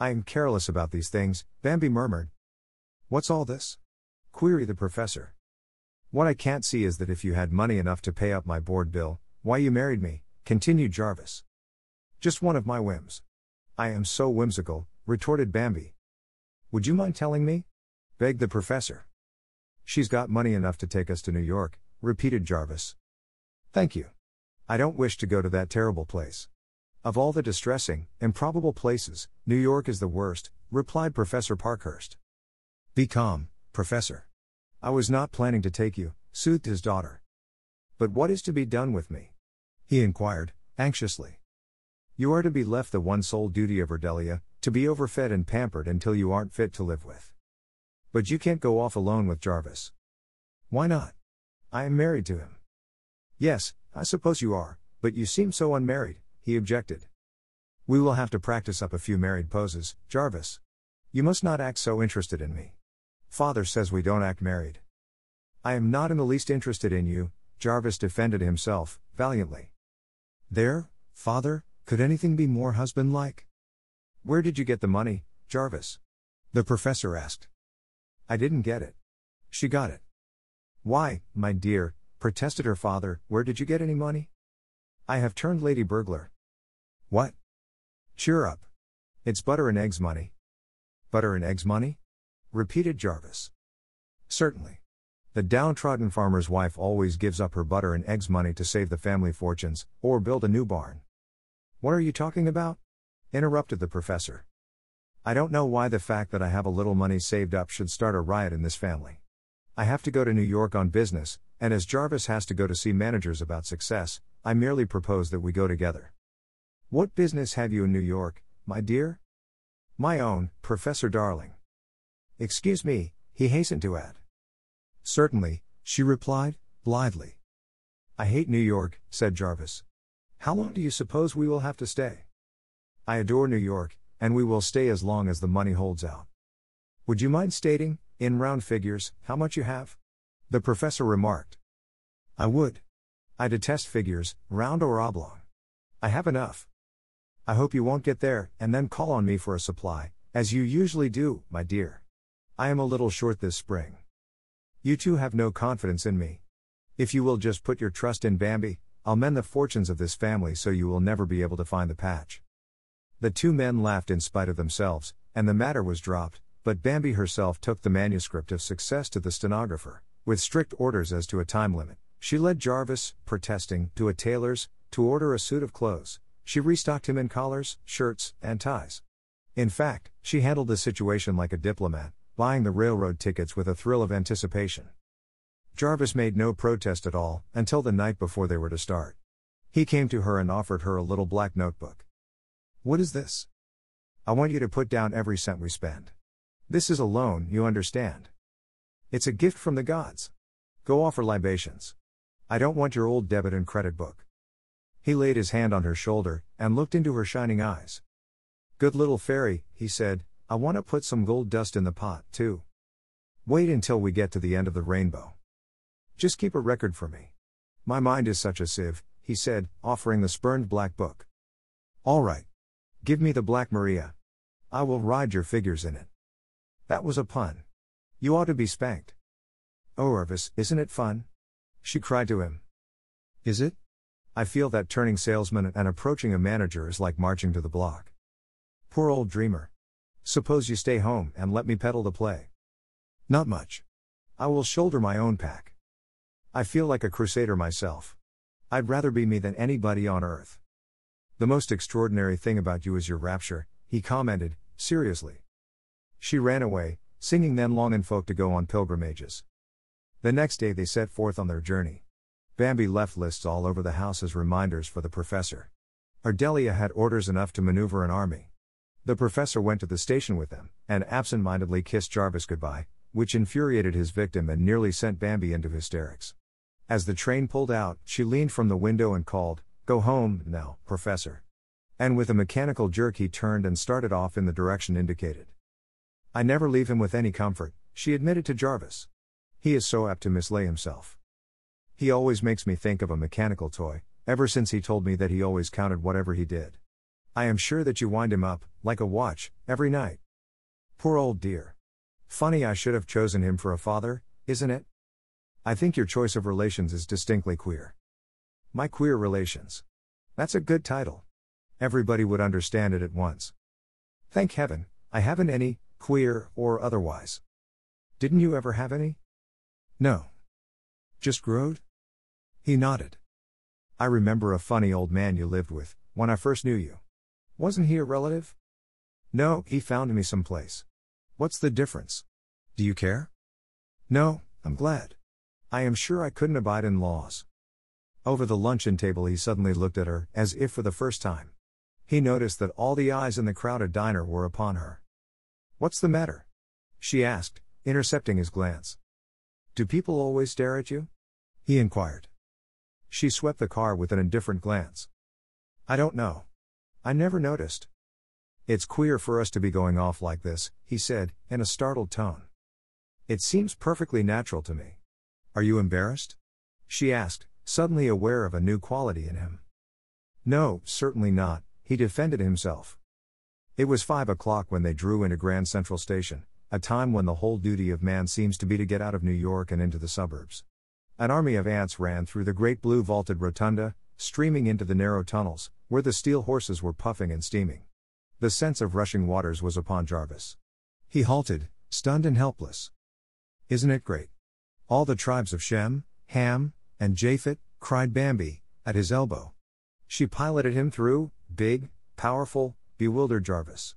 I am careless about these things, Bambi murmured. What's all this? queried the professor. What I can't see is that if you had money enough to pay up my board bill, why you married me, continued Jarvis. Just one of my whims. I am so whimsical, retorted Bambi. Would you mind telling me? begged the professor. She's got money enough to take us to New York, repeated Jarvis. Thank you. I don't wish to go to that terrible place. Of all the distressing, improbable places, New York is the worst, replied Professor Parkhurst. Be calm, Professor. I was not planning to take you, soothed his daughter. But what is to be done with me? He inquired, anxiously. You are to be left the one sole duty of Ardelia, to be overfed and pampered until you aren't fit to live with. But you can't go off alone with Jarvis. Why not? I am married to him. Yes, I suppose you are, but you seem so unmarried, he objected. We will have to practice up a few married poses, Jarvis. You must not act so interested in me. Father says we don't act married. I am not in the least interested in you, Jarvis defended himself, valiantly. There, father, Could anything be more husband like? Where did you get the money, Jarvis? The professor asked. I didn't get it. She got it. Why, my dear, protested her father, where did you get any money? I have turned lady burglar. What? Cheer up. It's butter and eggs money. Butter and eggs money? Repeated Jarvis. Certainly. The downtrodden farmer's wife always gives up her butter and eggs money to save the family fortunes, or build a new barn. What are you talking about? interrupted the professor. I don't know why the fact that I have a little money saved up should start a riot in this family. I have to go to New York on business, and as Jarvis has to go to see managers about success, I merely propose that we go together. What business have you in New York, my dear? My own, Professor Darling. Excuse me, he hastened to add. Certainly, she replied, blithely. I hate New York, said Jarvis. How long do you suppose we will have to stay? I adore New York, and we will stay as long as the money holds out. Would you mind stating, in round figures, how much you have? The professor remarked. I would. I detest figures, round or oblong. I have enough. I hope you won't get there, and then call on me for a supply, as you usually do, my dear. I am a little short this spring. You two have no confidence in me. If you will just put your trust in Bambi, I'll mend the fortunes of this family so you will never be able to find the patch. The two men laughed in spite of themselves, and the matter was dropped, but Bambi herself took the manuscript of success to the stenographer, with strict orders as to a time limit. She led Jarvis, protesting, to a tailor's, to order a suit of clothes. She restocked him in collars, shirts, and ties. In fact, she handled the situation like a diplomat, buying the railroad tickets with a thrill of anticipation. Jarvis made no protest at all, until the night before they were to start. He came to her and offered her a little black notebook. What is this? I want you to put down every cent we spend. This is a loan, you understand. It's a gift from the gods. Go offer libations. I don't want your old debit and credit book. He laid his hand on her shoulder and looked into her shining eyes. Good little fairy, he said, I want to put some gold dust in the pot, too. Wait until we get to the end of the rainbow. Just keep a record for me. My mind is such a sieve, he said, offering the spurned black book. All right. Give me the Black Maria. I will ride your figures in it. That was a pun. You ought to be spanked. Oh, Orvis, isn't it fun? She cried to him. Is it? I feel that turning salesman and approaching a manager is like marching to the block. Poor old dreamer. Suppose you stay home and let me peddle the play. Not much. I will shoulder my own pack. I feel like a crusader myself. I'd rather be me than anybody on earth. The most extraordinary thing about you is your rapture, he commented, seriously. She ran away, singing then long and folk to go on pilgrimages. The next day they set forth on their journey. Bambi left lists all over the house as reminders for the professor. Ardelia had orders enough to maneuver an army. The professor went to the station with them, and absent mindedly kissed Jarvis goodbye, which infuriated his victim and nearly sent Bambi into hysterics. As the train pulled out, she leaned from the window and called, Go home, now, professor. And with a mechanical jerk, he turned and started off in the direction indicated. I never leave him with any comfort, she admitted to Jarvis. He is so apt to mislay himself. He always makes me think of a mechanical toy, ever since he told me that he always counted whatever he did. I am sure that you wind him up, like a watch, every night. Poor old dear. Funny I should have chosen him for a father, isn't it? I think your choice of relations is distinctly queer. My Queer Relations. That's a good title. Everybody would understand it at once. Thank heaven, I haven't any, queer or otherwise. Didn't you ever have any? No. Just growed? He nodded. I remember a funny old man you lived with, when I first knew you. Wasn't he a relative? No, he found me someplace. What's the difference? Do you care? No, I'm glad. I am sure I couldn't abide in laws. Over the luncheon table, he suddenly looked at her, as if for the first time. He noticed that all the eyes in the crowded diner were upon her. What's the matter? She asked, intercepting his glance. Do people always stare at you? He inquired. She swept the car with an indifferent glance. I don't know. I never noticed. It's queer for us to be going off like this, he said, in a startled tone. It seems perfectly natural to me. Are you embarrassed? She asked, suddenly aware of a new quality in him. No, certainly not, he defended himself. It was five o'clock when they drew into Grand Central Station, a time when the whole duty of man seems to be to get out of New York and into the suburbs. An army of ants ran through the great blue vaulted rotunda, streaming into the narrow tunnels, where the steel horses were puffing and steaming. The sense of rushing waters was upon Jarvis. He halted, stunned and helpless. Isn't it great? All the tribes of Shem, Ham, and Japhet, cried Bambi, at his elbow. She piloted him through, big, powerful, bewildered Jarvis.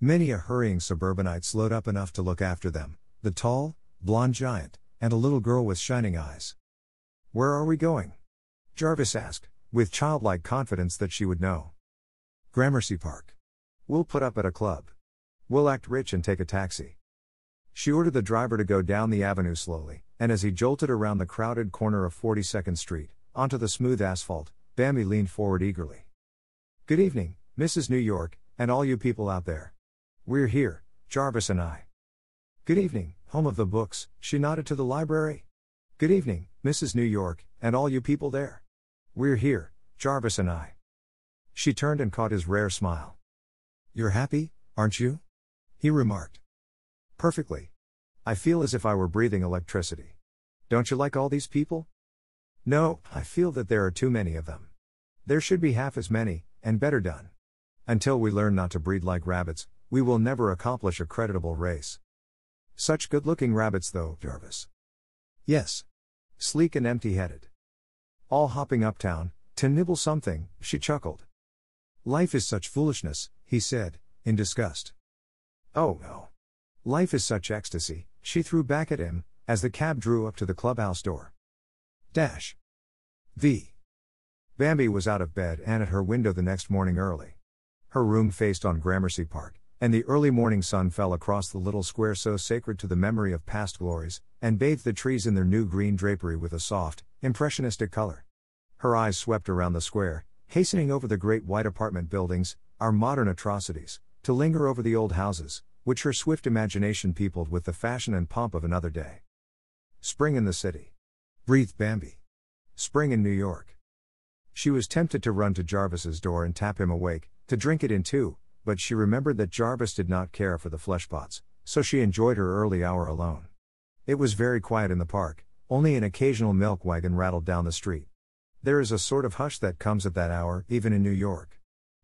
Many a hurrying suburbanite slowed up enough to look after them the tall, blond giant, and a little girl with shining eyes. Where are we going? Jarvis asked, with childlike confidence that she would know. Gramercy Park. We'll put up at a club. We'll act rich and take a taxi. She ordered the driver to go down the avenue slowly, and as he jolted around the crowded corner of 42nd Street, onto the smooth asphalt, Bambi leaned forward eagerly. Good evening, Mrs. New York, and all you people out there. We're here, Jarvis and I. Good evening, home of the books, she nodded to the library. Good evening, Mrs. New York, and all you people there. We're here, Jarvis and I. She turned and caught his rare smile. You're happy, aren't you? He remarked. Perfectly. I feel as if I were breathing electricity. Don't you like all these people? No, I feel that there are too many of them. There should be half as many, and better done. Until we learn not to breed like rabbits, we will never accomplish a creditable race. Such good looking rabbits, though, Jarvis. Yes. Sleek and empty headed. All hopping uptown, to nibble something, she chuckled. Life is such foolishness, he said, in disgust. Oh no. Life is such ecstasy, she threw back at him, as the cab drew up to the clubhouse door. Dash. V. Bambi was out of bed and at her window the next morning early. Her room faced on Gramercy Park, and the early morning sun fell across the little square so sacred to the memory of past glories, and bathed the trees in their new green drapery with a soft, impressionistic color. Her eyes swept around the square, hastening over the great white apartment buildings, our modern atrocities, to linger over the old houses, which her swift imagination peopled with the fashion and pomp of another day. Spring in the city. Breathed Bambi. Spring in New York. She was tempted to run to Jarvis's door and tap him awake, to drink it in too, but she remembered that Jarvis did not care for the fleshpots, so she enjoyed her early hour alone. It was very quiet in the park, only an occasional milk wagon rattled down the street. There is a sort of hush that comes at that hour, even in New York.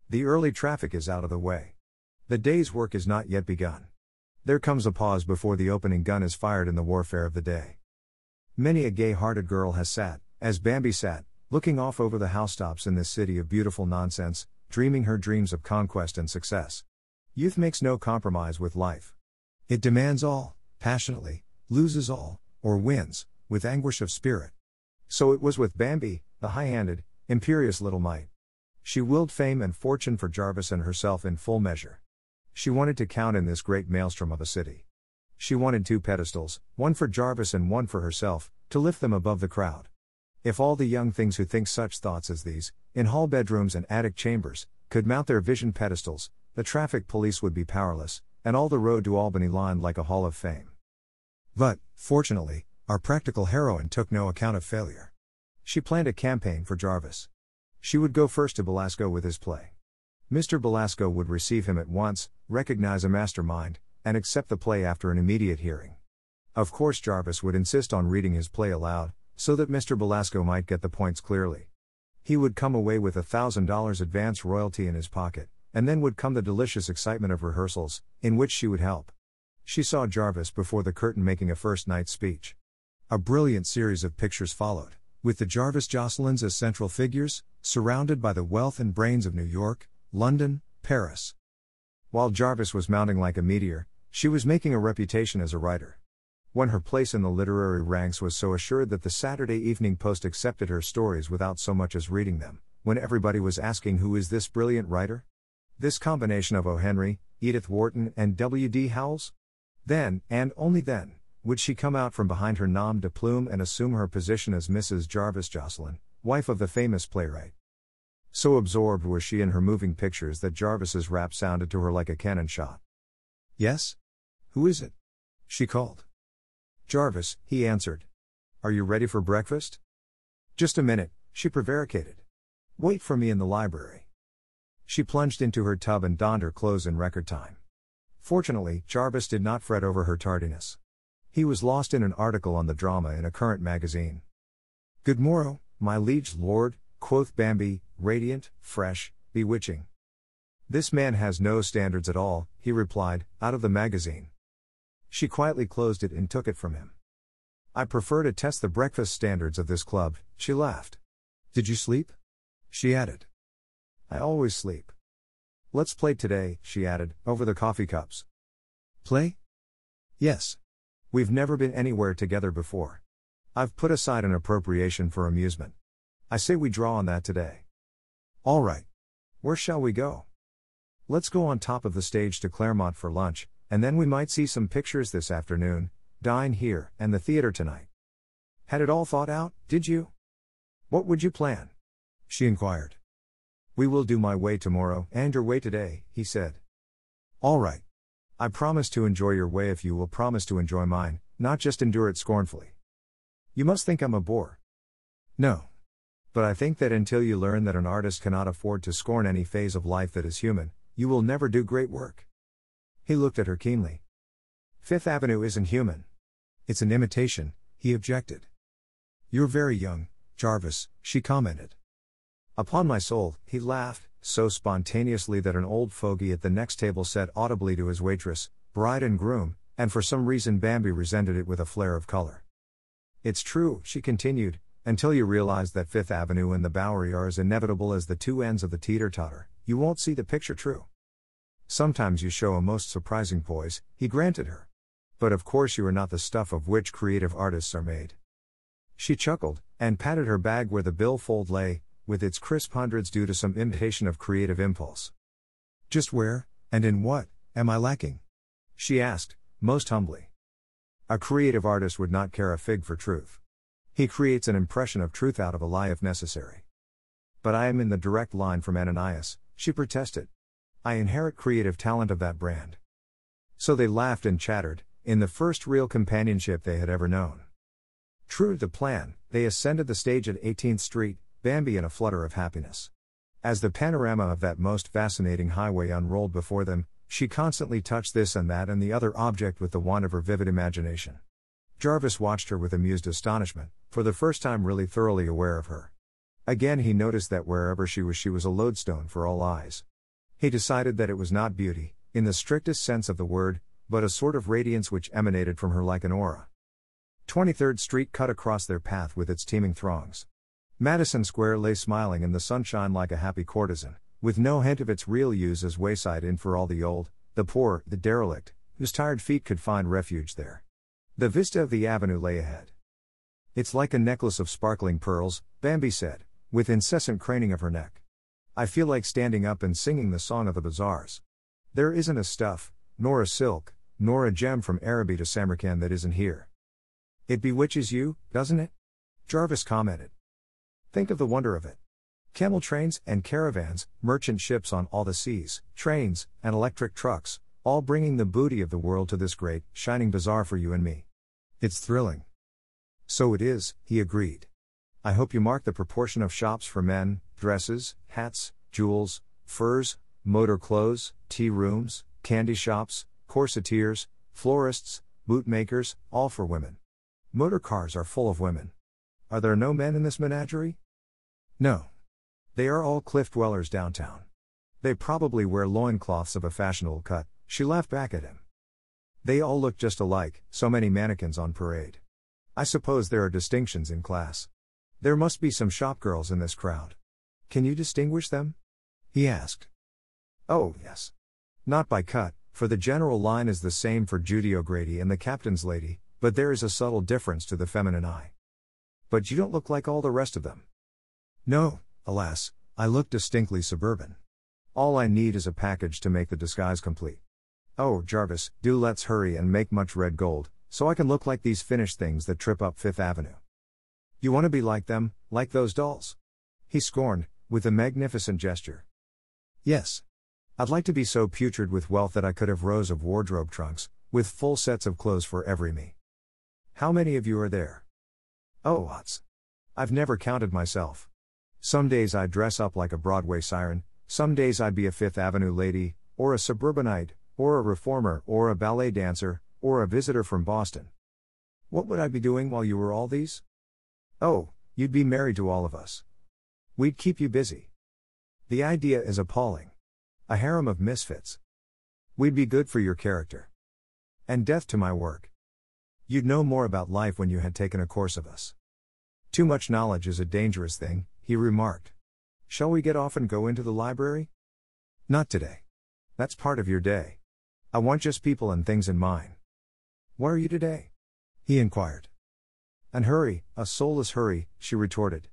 The early traffic is out of the way. The day's work is not yet begun. There comes a pause before the opening gun is fired in the warfare of the day. Many a gay hearted girl has sat, as Bambi sat, looking off over the housetops in this city of beautiful nonsense, dreaming her dreams of conquest and success. Youth makes no compromise with life. It demands all, passionately, loses all, or wins, with anguish of spirit. So it was with Bambi, the high handed, imperious little mite. She willed fame and fortune for Jarvis and herself in full measure. She wanted to count in this great maelstrom of a city. She wanted two pedestals, one for Jarvis and one for herself, to lift them above the crowd. If all the young things who think such thoughts as these, in hall bedrooms and attic chambers, could mount their vision pedestals, the traffic police would be powerless, and all the road to Albany lined like a hall of fame. But, fortunately, our practical heroine took no account of failure. She planned a campaign for Jarvis. She would go first to Belasco with his play. Mr. Belasco would receive him at once, recognize a mastermind, and accept the play after an immediate hearing. Of course, Jarvis would insist on reading his play aloud, so that Mr. Belasco might get the points clearly. He would come away with a $1,000 advance royalty in his pocket, and then would come the delicious excitement of rehearsals, in which she would help. She saw Jarvis before the curtain making a first night speech. A brilliant series of pictures followed, with the Jarvis Jocelyn's as central figures, surrounded by the wealth and brains of New York, London, Paris. While Jarvis was mounting like a meteor, she was making a reputation as a writer. When her place in the literary ranks was so assured that the Saturday Evening Post accepted her stories without so much as reading them, when everybody was asking who is this brilliant writer? This combination of O. Henry, Edith Wharton, and W. D. Howells? Then, and only then, would she come out from behind her nom de plume and assume her position as Mrs. Jarvis Jocelyn, wife of the famous playwright. So absorbed was she in her moving pictures that Jarvis's rap sounded to her like a cannon shot. Yes? Who is it? She called. Jarvis, he answered. Are you ready for breakfast? Just a minute, she prevaricated. Wait for me in the library. She plunged into her tub and donned her clothes in record time. Fortunately, Jarvis did not fret over her tardiness. He was lost in an article on the drama in a current magazine. Good morrow, my liege lord, quoth Bambi, radiant, fresh, bewitching. This man has no standards at all, he replied, out of the magazine. She quietly closed it and took it from him. I prefer to test the breakfast standards of this club, she laughed. Did you sleep? She added. I always sleep. Let's play today, she added, over the coffee cups. Play? Yes. We've never been anywhere together before. I've put aside an appropriation for amusement. I say we draw on that today. All right. Where shall we go? Let's go on top of the stage to Claremont for lunch, and then we might see some pictures this afternoon, dine here, and the theater tonight. Had it all thought out, did you? What would you plan? She inquired. We will do my way tomorrow and your way today, he said. All right. I promise to enjoy your way if you will promise to enjoy mine, not just endure it scornfully. You must think I'm a bore. No. But I think that until you learn that an artist cannot afford to scorn any phase of life that is human, you will never do great work. He looked at her keenly. Fifth Avenue isn't human. It's an imitation, he objected. You're very young, Jarvis, she commented. Upon my soul, he laughed, so spontaneously that an old fogey at the next table said audibly to his waitress, bride and groom, and for some reason Bambi resented it with a flare of color. It's true, she continued, until you realize that Fifth Avenue and the Bowery are as inevitable as the two ends of the teeter totter, you won't see the picture true. Sometimes you show a most surprising poise, he granted her. But of course, you are not the stuff of which creative artists are made. She chuckled, and patted her bag where the billfold lay, with its crisp hundreds due to some imitation of creative impulse. Just where, and in what, am I lacking? She asked, most humbly. A creative artist would not care a fig for truth. He creates an impression of truth out of a lie if necessary. But I am in the direct line from Ananias, she protested. I inherit creative talent of that brand. So they laughed and chattered, in the first real companionship they had ever known. True to the plan, they ascended the stage at 18th Street, Bambi in a flutter of happiness. As the panorama of that most fascinating highway unrolled before them, she constantly touched this and that and the other object with the wand of her vivid imagination. Jarvis watched her with amused astonishment, for the first time really thoroughly aware of her. Again, he noticed that wherever she was, she was a lodestone for all eyes. He decided that it was not beauty, in the strictest sense of the word, but a sort of radiance which emanated from her like an aura. 23rd Street cut across their path with its teeming throngs. Madison Square lay smiling in the sunshine like a happy courtesan, with no hint of its real use as wayside inn for all the old, the poor, the derelict, whose tired feet could find refuge there. The vista of the avenue lay ahead. It's like a necklace of sparkling pearls, Bambi said, with incessant craning of her neck. I feel like standing up and singing the song of the bazaars. There isn't a stuff, nor a silk, nor a gem from Araby to Samarkand that isn't here. It bewitches you, doesn't it? Jarvis commented. Think of the wonder of it. Camel trains and caravans, merchant ships on all the seas, trains, and electric trucks, all bringing the booty of the world to this great, shining bazaar for you and me. It's thrilling. So it is, he agreed. I hope you mark the proportion of shops for men, dresses, hats, jewels, furs, motor clothes, tea rooms, candy shops, corsetiers, florists, bootmakers, all for women. Motor cars are full of women. Are there no men in this menagerie? No. They are all cliff dwellers downtown. They probably wear loincloths of a fashionable cut, she laughed back at him. They all look just alike, so many mannequins on parade. I suppose there are distinctions in class. There must be some shopgirls in this crowd. Can you distinguish them? He asked. Oh, yes. Not by cut, for the general line is the same for Judy O'Grady and the captain's lady, but there is a subtle difference to the feminine eye. But you don't look like all the rest of them. No, Alas, I look distinctly suburban. All I need is a package to make the disguise complete. Oh, Jarvis, do let's hurry and make much red gold, so I can look like these finished things that trip up Fifth Avenue. You want to be like them, like those dolls? He scorned, with a magnificent gesture. Yes. I'd like to be so putrid with wealth that I could have rows of wardrobe trunks, with full sets of clothes for every me. How many of you are there? Oh, lots. I've never counted myself. Some days I dress up like a Broadway siren, Some days I'd be a Fifth Avenue lady, or a suburbanite, or a reformer, or a ballet dancer, or a visitor from Boston. What would I be doing while you were all these? Oh, you'd be married to all of us. We'd keep you busy. The idea is appalling. A harem of misfits. We'd be good for your character. And death to my work. You'd know more about life when you had taken a course of us. Too much knowledge is a dangerous thing, he remarked. Shall we get off and go into the library? Not today. That's part of your day. I want just people and things in mine. Where are you today? He inquired. An hurry, a soulless hurry, she retorted.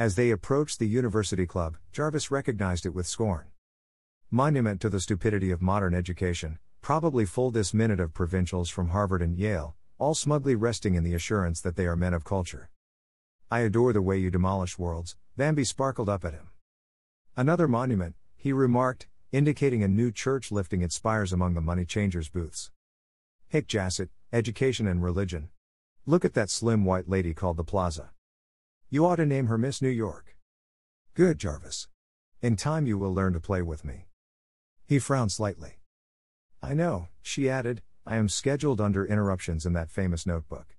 As they approached the university club, Jarvis recognized it with scorn. Monument to the stupidity of modern education, probably full this minute of provincials from Harvard and Yale, all smugly resting in the assurance that they are men of culture. I adore the way you demolish worlds, Bambi sparkled up at him. Another monument, he remarked, indicating a new church lifting its spires among the money changers' booths. Hic Jacet, Education and Religion. Look at that slim white lady called the Plaza. You ought to name her Miss New York. Good, Jarvis. In time you will learn to play with me. He frowned slightly. I know, she added, I am scheduled under interruptions in that famous notebook.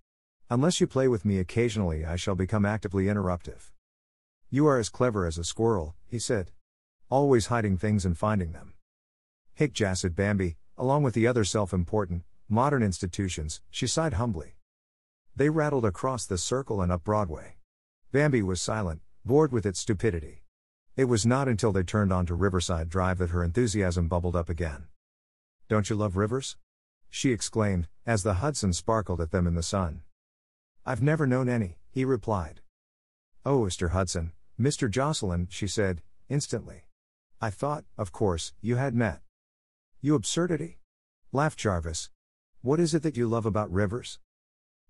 Unless you play with me occasionally, I shall become actively interruptive. You are as clever as a squirrel, he said. Always hiding things and finding them. Hic jacet Bambi, along with the other self important, modern institutions, she sighed humbly. They rattled across the circle and up Broadway. Bambi was silent, bored with its stupidity. It was not until they turned onto Riverside Drive that her enthusiasm bubbled up again. Don't you love rivers? She exclaimed, as the Hudson sparkled at them in the sun. I've never known any, he replied. Oh, Mr. Hudson, Mr. Jocelyn, she said, instantly. I thought, of course, you had met. You absurdity? laughed Jarvis. What is it that you love about rivers?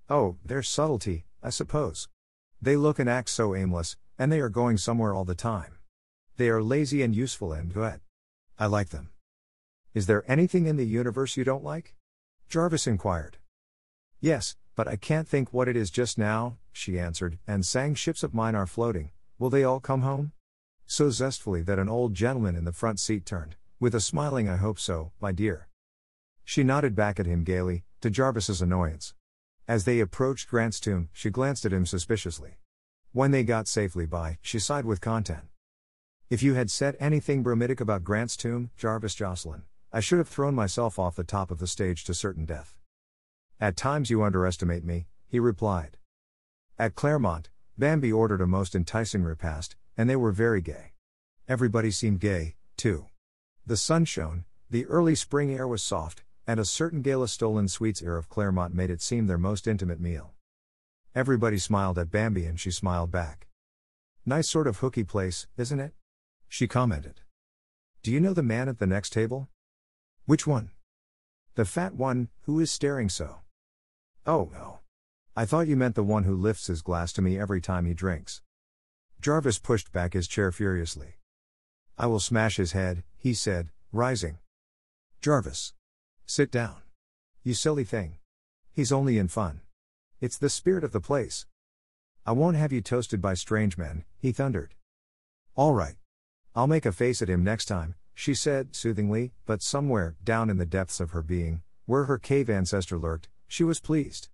Oh, their subtlety, I suppose. They look and act so aimless, and they are going somewhere all the time. They are lazy and useful and good. I like them. Is there anything in the universe you don't like? Jarvis inquired. Yes, but I can't think what it is just now, she answered, and sang Ships of Mine Are Floating, Will They All Come Home? So zestfully that an old gentleman in the front seat turned, with a smiling I hope so, my dear. She nodded back at him gaily, to Jarvis's annoyance. As they approached Grant's tomb, she glanced at him suspiciously. When they got safely by, she sighed with content. If you had said anything bromidic about Grant's tomb, Jarvis Jocelyn, I should have thrown myself off the top of the stage to certain death. At times you underestimate me, he replied. At Claremont, Bambi ordered a most enticing repast, and they were very gay. Everybody seemed gay, too. The sun shone, the early spring air was soft, and a certain gala stolen sweets air of Claremont made it seem their most intimate meal. Everybody smiled at Bambi and she smiled back. Nice sort of hooky place, isn't it? She commented. Do you know the man at the next table? Which one? The fat one, who is staring so. Oh, no. I thought you meant the one who lifts his glass to me every time he drinks. Jarvis pushed back his chair furiously. I will smash his head, he said, rising. Jarvis. Sit down. You silly thing. He's only in fun. It's the spirit of the place. I won't have you toasted by strange men, he thundered. All right. I'll make a face at him next time, she said, soothingly, but somewhere, down in the depths of her being, where her cave ancestor lurked, she was pleased.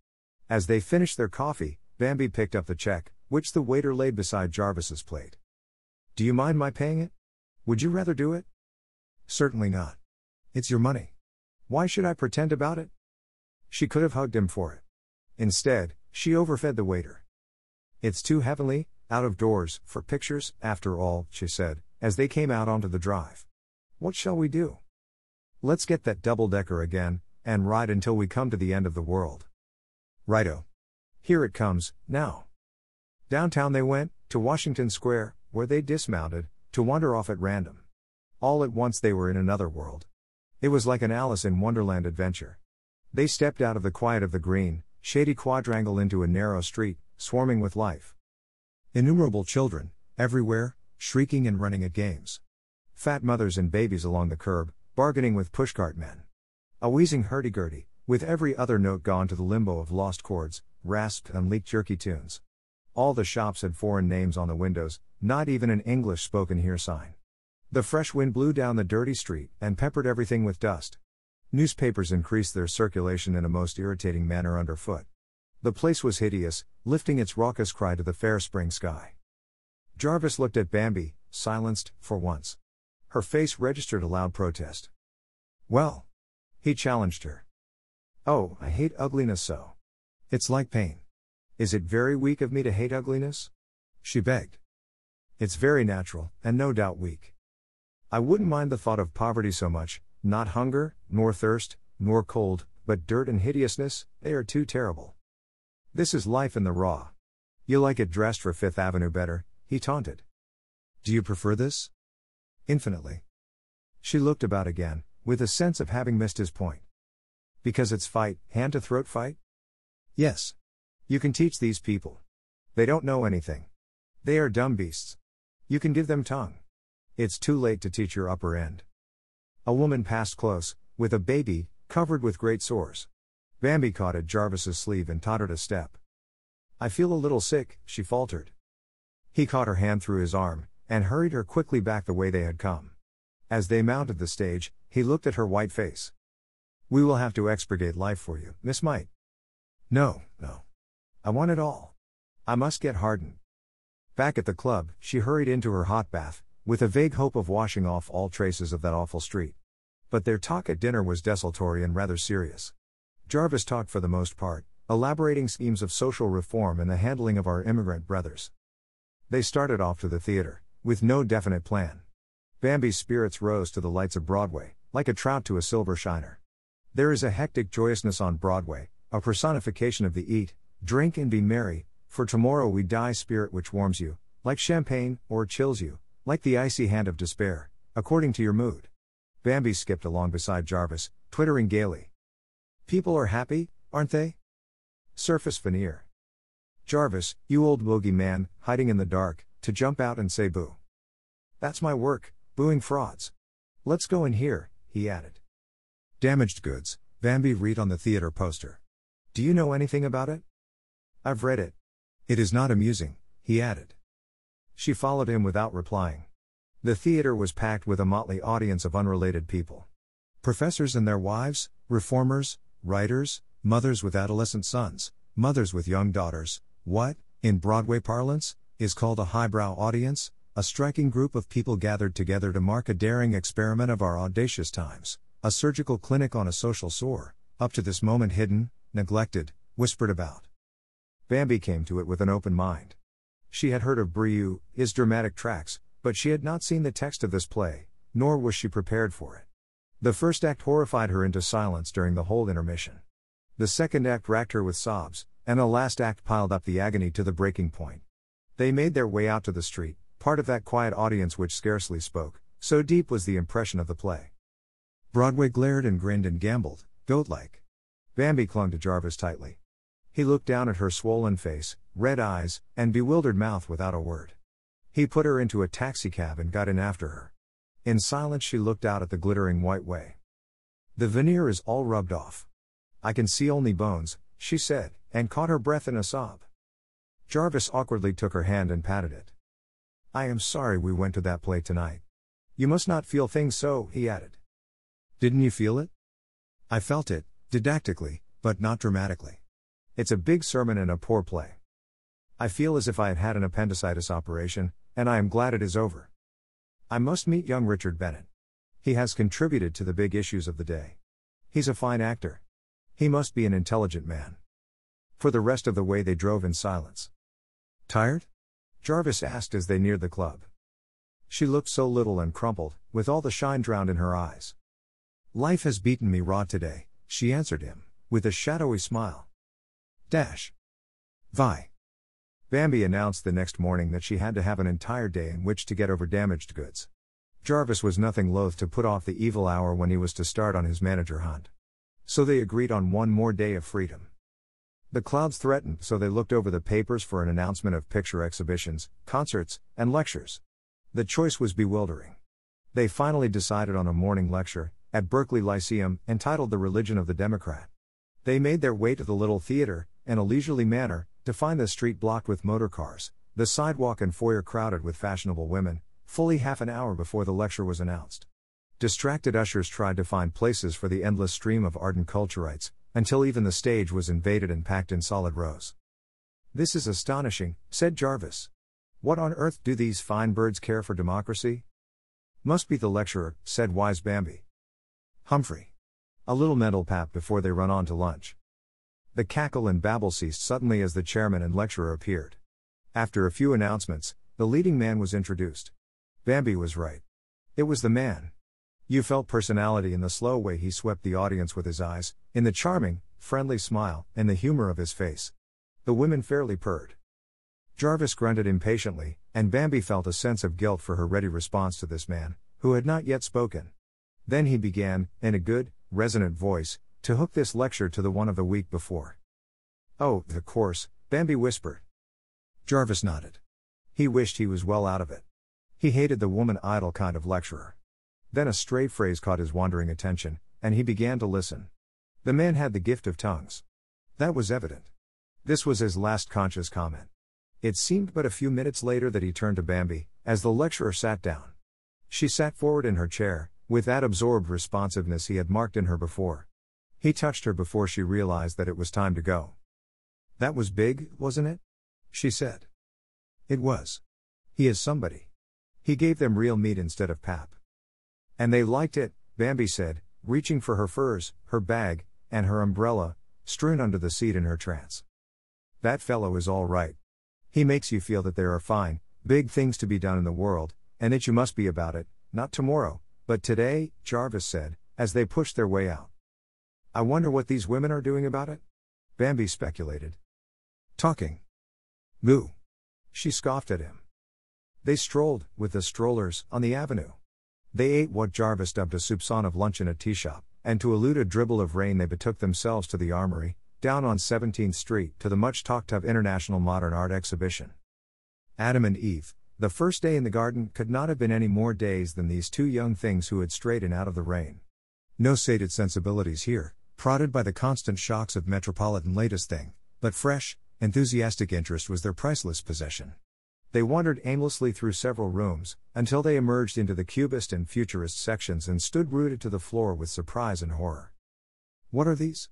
As they finished their coffee, Bambi picked up the check, which the waiter laid beside Jarvis's plate. Do you mind my paying it? Would you rather do it? Certainly not. It's your money. Why should I pretend about it? She could have hugged him for it. Instead, she overfed the waiter. It's too heavenly, out of doors, for pictures, after all, she said, as they came out onto the drive. What shall we do? Let's get that double decker again, and ride until we come to the end of the world. Righto. Here it comes, now. Downtown they went, to Washington Square, where they dismounted, to wander off at random. All at once they were in another world. It was like an Alice in Wonderland adventure. They stepped out of the quiet of the green, shady quadrangle into a narrow street, swarming with life. Innumerable children, everywhere, shrieking and running at games. Fat mothers and babies along the curb, bargaining with pushcart men. A wheezing hurdy-gurdy, with every other note gone to the limbo of lost chords, rasped and leaked jerky tunes. All the shops had foreign names on the windows, not even an English spoken here sign. The fresh wind blew down the dirty street and peppered everything with dust. Newspapers increased their circulation in a most irritating manner underfoot. The place was hideous, lifting its raucous cry to the fair spring sky. Jarvis looked at Bambi, silenced, for once. Her face registered a loud protest. Well? He challenged her. Oh, I hate ugliness so. It's like pain. Is it very weak of me to hate ugliness? She begged. It's very natural, and no doubt weak. I wouldn't mind the thought of poverty so much, not hunger, nor thirst, nor cold, but dirt and hideousness, they are too terrible. This is life in the raw. You like it dressed for Fifth Avenue better, he taunted. Do you prefer this? Infinitely. She looked about again, with a sense of having missed his point. Because it's fight, hand to throat fight? Yes. You can teach these people. They don't know anything. They are dumb beasts. You can give them tongue. It's too late to teach your upper end. A woman passed close, with a baby, covered with great sores. Bambi caught at Jarvis's sleeve and tottered a step. I feel a little sick, she faltered. He caught her hand through his arm, and hurried her quickly back the way they had come. As they mounted the stage, he looked at her white face. We will have to expurgate life for you, Miss Mite. No, no. I want it all. I must get hardened. Back at the club, she hurried into her hot bath, with a vague hope of washing off all traces of that awful street. But their talk at dinner was desultory and rather serious. Jarvis talked for the most part, elaborating schemes of social reform and the handling of our immigrant brothers. They started off to the theater, with no definite plan. Bambi's spirits rose to the lights of Broadway, like a trout to a silver shiner. There is a hectic joyousness on Broadway, a personification of the eat, drink, and be merry, for tomorrow we die spirit which warms you, like champagne, or chills you, like the icy hand of despair, according to your mood. Bambi skipped along beside Jarvis, twittering gaily. People are happy, aren't they? Surface veneer. Jarvis, you old bogey man, hiding in the dark, to jump out and say boo. That's my work, booing frauds. Let's go in here, he added. Damaged goods, Bambi read on the theater poster. Do you know anything about it? I've read it. It is not amusing, he added. She followed him without replying. The theater was packed with a motley audience of unrelated people. Professors and their wives, reformers, writers, mothers with adolescent sons, mothers with young daughters, what, in Broadway parlance, is called a highbrow audience, a striking group of people gathered together to mark a daring experiment of our audacious times, a surgical clinic on a social sore, up to this moment hidden, neglected, whispered about. Bambi came to it with an open mind. She had heard of Brieux, his dramatic tracks, but she had not seen the text of this play, nor was she prepared for it. The first act horrified her into silence during the whole intermission. The second act racked her with sobs, and the last act piled up the agony to the breaking point. They made their way out to the street, part of that quiet audience which scarcely spoke, so deep was the impression of the play. Broadway glared and grinned and gambled, goat like. Bambi clung to Jarvis tightly. He looked down at her swollen face, red eyes, and bewildered mouth without a word. He put her into a taxicab and got in after her. In silence, she looked out at the glittering white way. The veneer is all rubbed off. I can see only bones, she said, and caught her breath in a sob. Jarvis awkwardly took her hand and patted it. I am sorry we went to that play tonight. You must not feel things so, he added. Didn't you feel it? I felt it, didactically, but not dramatically. It's a big sermon and a poor play. I feel as if I had had an appendicitis operation, and I am glad it is over. I must meet young Richard Bennett. He has contributed to the big issues of the day. He's a fine actor. He must be an intelligent man. For the rest of the way, they drove in silence. Tired? Jarvis asked as they neared the club. She looked so little and crumpled, with all the shine drowned in her eyes. Life has beaten me raw today, she answered him, with a shadowy smile. Dash. Vi. Bambi announced the next morning that she had to have an entire day in which to get over damaged goods. Jarvis was nothing loath to put off the evil hour when he was to start on his manager hunt. So they agreed on one more day of freedom. The clouds threatened, so they looked over the papers for an announcement of picture exhibitions, concerts, and lectures. The choice was bewildering. They finally decided on a morning lecture, at Berkeley Lyceum, entitled The Religion of the Democrat. They made their way to the little theater, in a leisurely manner, to find the street blocked with motor cars, the sidewalk and foyer crowded with fashionable women, fully half an hour before the lecture was announced. Distracted ushers tried to find places for the endless stream of ardent culturites, until even the stage was invaded and packed in solid rows. This is astonishing, said Jarvis. What on earth do these fine birds care for democracy? Must be the lecturer, said wise Bambi. Humphrey. A little mental pap before they run on to lunch. The cackle and babble ceased suddenly as the chairman and lecturer appeared. After a few announcements, the leading man was introduced. Bambi was right. It was the man. You felt personality in the slow way he swept the audience with his eyes, in the charming, friendly smile, and the humor of his face. The women fairly purred. Jarvis grunted impatiently, and Bambi felt a sense of guilt for her ready response to this man, who had not yet spoken. Then he began, in a good, resonant voice, to hook this lecture to the one of the week before. Oh, the course, Bambi whispered. Jarvis nodded. He wished he was well out of it. He hated the woman idle kind of lecturer. Then a stray phrase caught his wandering attention, and he began to listen. The man had the gift of tongues. That was evident. This was his last conscious comment. It seemed but a few minutes later that he turned to Bambi, as the lecturer sat down. She sat forward in her chair, with that absorbed responsiveness he had marked in her before. He touched her before she realized that it was time to go. That was big, wasn't it? She said. It was. He is somebody. He gave them real meat instead of pap. And they liked it, Bambi said, reaching for her furs, her bag, and her umbrella, strewn under the seat in her trance. That fellow is all right. He makes you feel that there are fine, big things to be done in the world, and that you must be about it, not tomorrow, but today, Jarvis said, as they pushed their way out. I wonder what these women are doing about it? Bambi speculated. Talking. Goo. She scoffed at him. They strolled, with the strollers, on the avenue. They ate what Jarvis dubbed a soupçon of lunch in a tea shop, and to elude a dribble of rain, they betook themselves to the Armory, down on 17th Street, to the much talked of International Modern Art Exhibition. Adam and Eve, the first day in the garden could not have been any more days than these two young things who had strayed in out of the rain. No sated sensibilities here, prodded by the constant shocks of metropolitan latest thing, but fresh, Enthusiastic interest was their priceless possession. They wandered aimlessly through several rooms, until they emerged into the cubist and futurist sections and stood rooted to the floor with surprise and horror. What are these?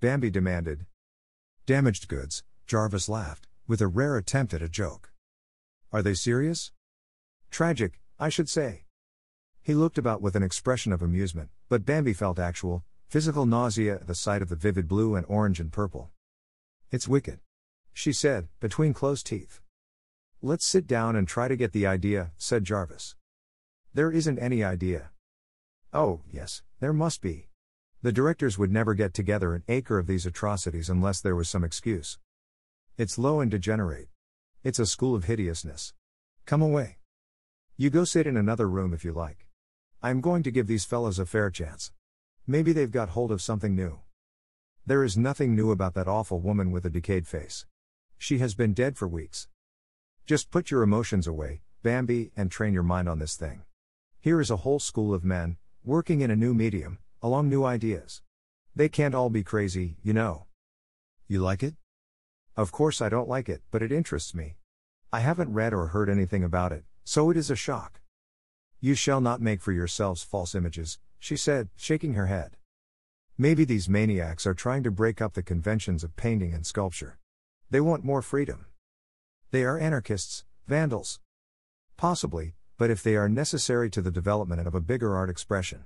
Bambi demanded. Damaged goods, Jarvis laughed, with a rare attempt at a joke. Are they serious? Tragic, I should say. He looked about with an expression of amusement, but Bambi felt actual, physical nausea at the sight of the vivid blue and orange and purple. It's wicked she said, between closed teeth. Let's sit down and try to get the idea, said Jarvis. There isn't any idea. Oh, yes, there must be. The directors would never get together an acre of these atrocities unless there was some excuse. It's low and degenerate. It's a school of hideousness. Come away. You go sit in another room if you like. I'm going to give these fellows a fair chance. Maybe they've got hold of something new. There is nothing new about that awful woman with a decayed face. She has been dead for weeks. Just put your emotions away, Bambi, and train your mind on this thing. Here is a whole school of men, working in a new medium, along new ideas. They can't all be crazy, you know. You like it? Of course I don't like it, but it interests me. I haven't read or heard anything about it, so it is a shock. You shall not make for yourselves false images, she said, shaking her head. Maybe these maniacs are trying to break up the conventions of painting and sculpture. They want more freedom. They are anarchists, vandals. Possibly, but if they are necessary to the development of a bigger art expression,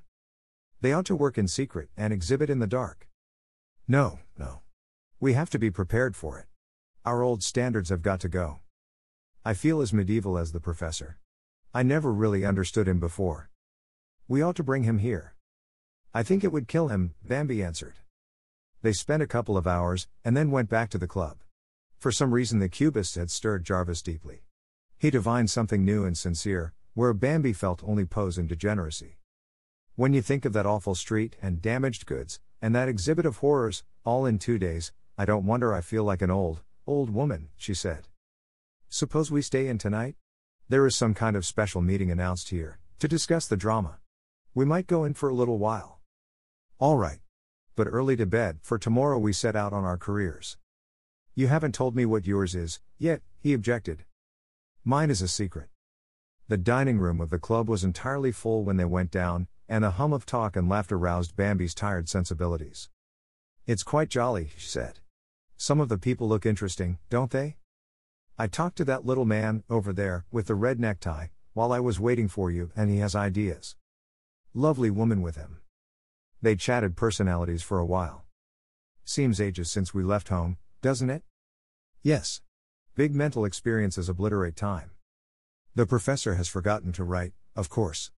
they ought to work in secret and exhibit in the dark. No, no. We have to be prepared for it. Our old standards have got to go. I feel as medieval as the professor. I never really understood him before. We ought to bring him here. I think it would kill him, Bambi answered. They spent a couple of hours, and then went back to the club. For some reason, the cubists had stirred Jarvis deeply. He divined something new and sincere, where Bambi felt only pose and degeneracy. When you think of that awful street and damaged goods, and that exhibit of horrors, all in two days, I don't wonder I feel like an old, old woman, she said. Suppose we stay in tonight? There is some kind of special meeting announced here, to discuss the drama. We might go in for a little while. All right. But early to bed, for tomorrow we set out on our careers. You haven't told me what yours is, yet, he objected. Mine is a secret. The dining room of the club was entirely full when they went down, and the hum of talk and laughter roused Bambi's tired sensibilities. It's quite jolly, she said. Some of the people look interesting, don't they? I talked to that little man, over there, with the red necktie, while I was waiting for you, and he has ideas. Lovely woman with him. They chatted personalities for a while. Seems ages since we left home, doesn't it? Yes. Big mental experiences obliterate time. The professor has forgotten to write, of course.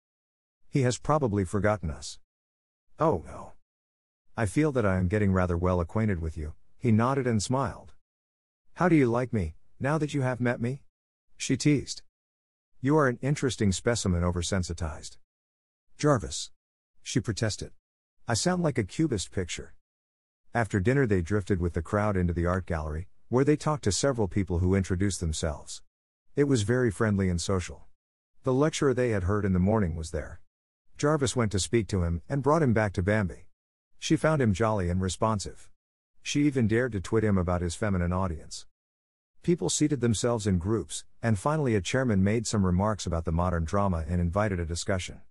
He has probably forgotten us. Oh no. I feel that I am getting rather well acquainted with you, he nodded and smiled. How do you like me, now that you have met me? She teased. You are an interesting specimen oversensitized. Jarvis. She protested. I sound like a cubist picture. After dinner, they drifted with the crowd into the art gallery, where they talked to several people who introduced themselves. It was very friendly and social. The lecturer they had heard in the morning was there. Jarvis went to speak to him and brought him back to Bambi. She found him jolly and responsive. She even dared to twit him about his feminine audience. People seated themselves in groups, and finally a chairman made some remarks about the modern drama and invited a discussion.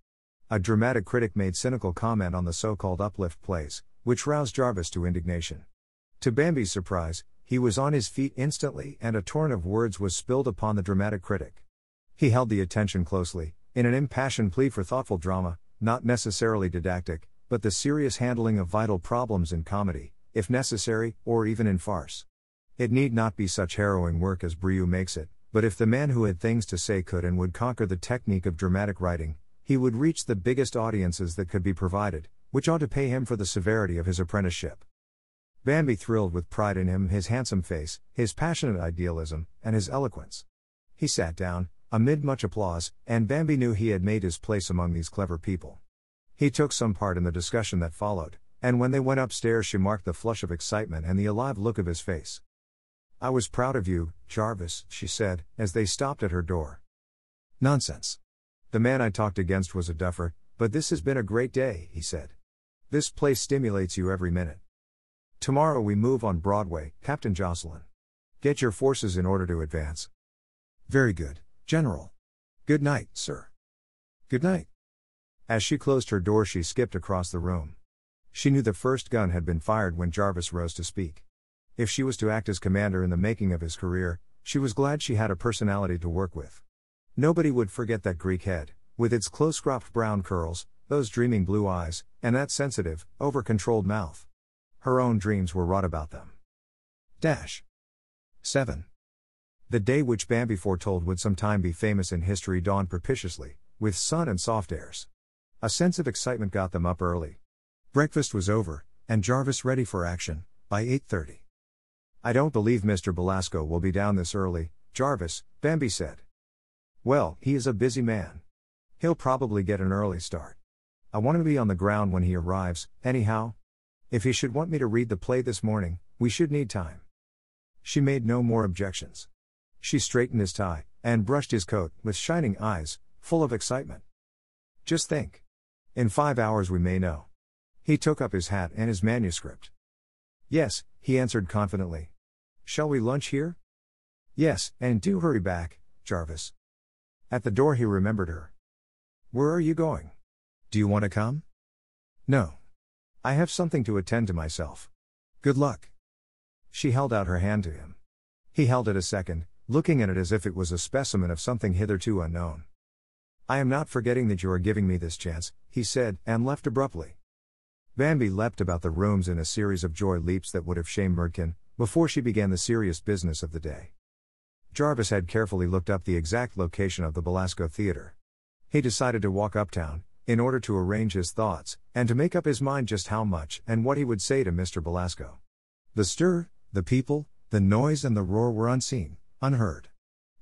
A dramatic critic made cynical comment on the so called uplift plays, which roused Jarvis to indignation. To Bambi's surprise, he was on his feet instantly, and a torrent of words was spilled upon the dramatic critic. He held the attention closely, in an impassioned plea for thoughtful drama, not necessarily didactic, but the serious handling of vital problems in comedy, if necessary, or even in farce. It need not be such harrowing work as Brieux makes it, but if the man who had things to say could and would conquer the technique of dramatic writing, he would reach the biggest audiences that could be provided, which ought to pay him for the severity of his apprenticeship. Bambi thrilled with pride in him, his handsome face, his passionate idealism, and his eloquence. He sat down, amid much applause, and Bambi knew he had made his place among these clever people. He took some part in the discussion that followed, and when they went upstairs, she marked the flush of excitement and the alive look of his face. I was proud of you, Jarvis, she said, as they stopped at her door. Nonsense. The man I talked against was a duffer, but this has been a great day, he said. This place stimulates you every minute. Tomorrow we move on Broadway, Captain Jocelyn. Get your forces in order to advance. Very good, General. Good night, sir. Good night. As she closed her door, she skipped across the room. She knew the first gun had been fired when Jarvis rose to speak. If she was to act as commander in the making of his career, she was glad she had a personality to work with. Nobody would forget that Greek head, with its close cropped brown curls, those dreaming blue eyes, and that sensitive, over controlled mouth. Her own dreams were wrought about them. Dash. 7. The day which Bambi foretold would sometime be famous in history dawned propitiously, with sun and soft airs. A sense of excitement got them up early. Breakfast was over, and Jarvis ready for action, by 8.30. I don't believe Mr. Belasco will be down this early, Jarvis, Bambi said. Well, he is a busy man. He'll probably get an early start. I want to be on the ground when he arrives, anyhow. If he should want me to read the play this morning, we should need time. She made no more objections. She straightened his tie, and brushed his coat, with shining eyes, full of excitement. Just think. In five hours we may know. He took up his hat and his manuscript. Yes, he answered confidently. Shall we lunch here? Yes, and do hurry back, Jarvis. At the door he remembered her. Where are you going? Do you want to come? No. I have something to attend to myself. Good luck. She held out her hand to him. He held it a second, looking at it as if it was a specimen of something hitherto unknown. I am not forgetting that you are giving me this chance, he said, and left abruptly. Bambi leapt about the rooms in a series of joy leaps that would have shamed Mordkin, before she began the serious business of the day. Jarvis had carefully looked up the exact location of the Belasco Theater. He decided to walk uptown, in order to arrange his thoughts, and to make up his mind just how much and what he would say to Mr. Belasco. The stir, the people, the noise, and the roar were unseen, unheard.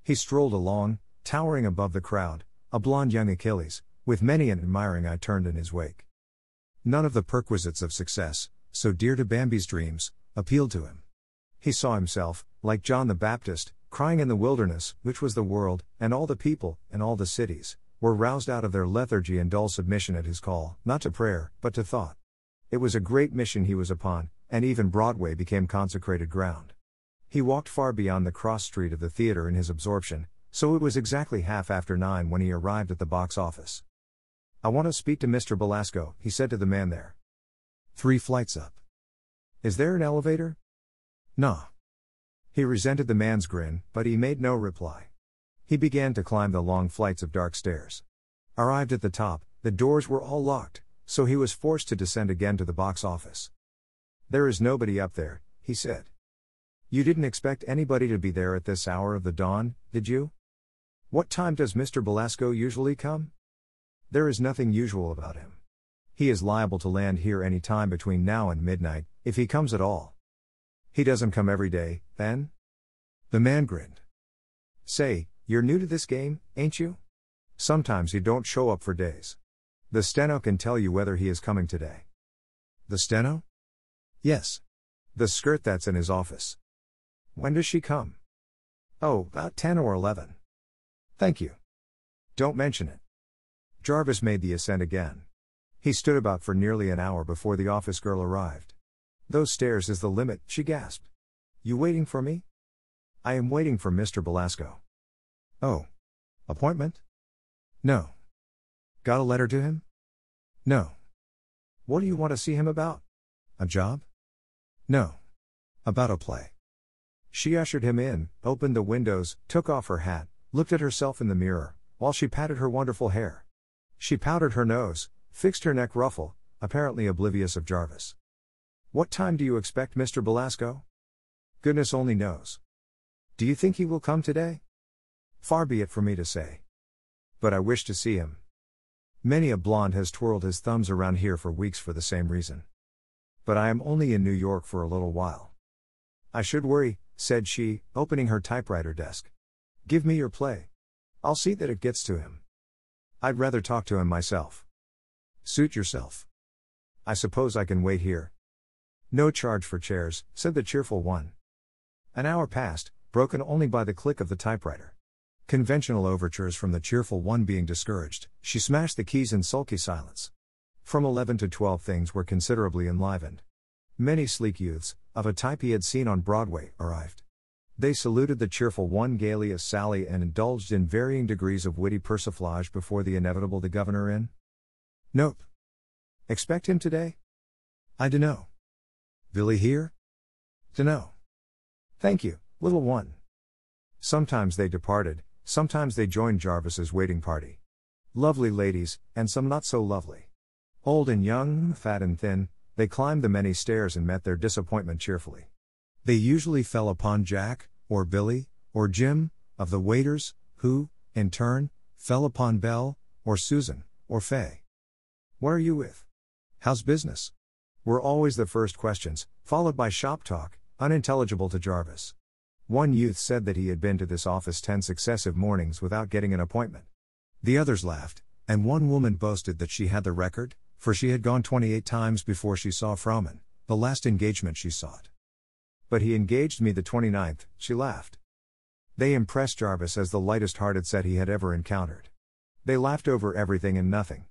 He strolled along, towering above the crowd, a blond young Achilles, with many an admiring eye turned in his wake. None of the perquisites of success, so dear to Bambi's dreams, appealed to him. He saw himself, like John the Baptist, crying in the wilderness, which was the world, and all the people, and all the cities, were roused out of their lethargy and dull submission at his call, not to prayer, but to thought. It was a great mission he was upon, and even Broadway became consecrated ground. He walked far beyond the cross street of the theater in his absorption, so it was exactly half after nine when he arrived at the box office. I want to speak to Mr. Belasco, he said to the man there. Three flights up. Is there an elevator? Nah. He resented the man's grin, but he made no reply. He began to climb the long flights of dark stairs. Arrived at the top, the doors were all locked, so he was forced to descend again to the box office. There is nobody up there, he said. You didn't expect anybody to be there at this hour of the dawn, did you? What time does Mr. Belasco usually come? There is nothing usual about him. He is liable to land here any time between now and midnight, if he comes at all. He doesn't come every day, then? The man grinned. Say, you're new to this game, ain't you? Sometimes he don't show up for days. The steno can tell you whether he is coming today. The steno? Yes. The skirt that's in his office. When does she come? Oh, about 10 or 11. Thank you. Don't mention it. Jarvis made the ascent again. He stood about for nearly an hour before the office girl arrived. Those stairs is the limit, she gasped. You waiting for me? I am waiting for Mr. Belasco. Oh. Appointment? No. Got a letter to him? No. What do you want to see him about? A job? No. About a play. She ushered him in, opened the windows, took off her hat, looked at herself in the mirror, while she patted her wonderful hair. She powdered her nose, fixed her neck ruffle, apparently oblivious of Jarvis. What time do you expect Mr. Belasco? Goodness only knows. Do you think he will come today? Far be it for me to say. But I wish to see him. Many a blonde has twirled his thumbs around here for weeks for the same reason. But I am only in New York for a little while. I should worry, said she, opening her typewriter desk. Give me your play. I'll see that it gets to him. I'd rather talk to him myself. Suit yourself. I suppose I can wait here. No charge for chairs, said the cheerful one. An hour passed, broken only by the click of the typewriter. Conventional overtures from the cheerful one being discouraged, she smashed the keys in sulky silence. From 11 to 12 things were considerably enlivened. Many sleek youths, of a type he had seen on Broadway, arrived. They saluted the cheerful one gaily as Sally and indulged in varying degrees of witty persiflage before the inevitable the governor in. Nope. Expect him today? I dunno. Billy here? Dunno. Thank you, little one. Sometimes they departed, sometimes they joined Jarvis's waiting party. Lovely ladies, and some not so lovely. Old and young, fat and thin, they climbed the many stairs and met their disappointment cheerfully. They usually fell upon Jack, or Billy, or Jim, of the waiters, who, in turn, fell upon Belle, or Susan, or Fay. What are you with? How's business? Were always the first questions, followed by shop talk, unintelligible to Jarvis. One youth said that he had been to this office ten successive mornings without getting an appointment. The others laughed, and one woman boasted that she had the record, for she had gone 28 times before she saw Frohman, the last engagement she sought. But he engaged me the 29th, she laughed. They impressed Jarvis as the lightest hearted set he had ever encountered. They laughed over everything and nothing.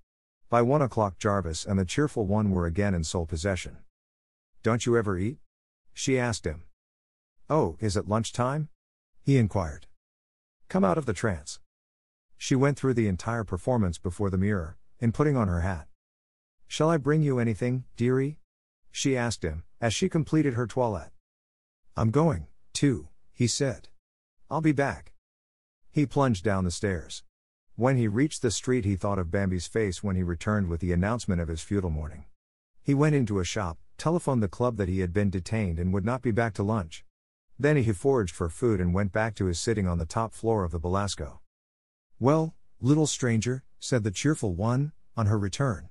By one o'clock, Jarvis and the cheerful one were again in sole possession. Don't you ever eat? She asked him. Oh, is it lunch time? He inquired. Come out of the trance. She went through the entire performance before the mirror, in putting on her hat. Shall I bring you anything, dearie? She asked him, as she completed her toilette. I'm going, too, he said. I'll be back. He plunged down the stairs. When he reached the street, he thought of Bambi's face when he returned with the announcement of his futile morning. He went into a shop, telephoned the club that he had been detained and would not be back to lunch. Then he foraged for food and went back to his sitting on the top floor of the Belasco. Well, little stranger, said the cheerful one, on her return.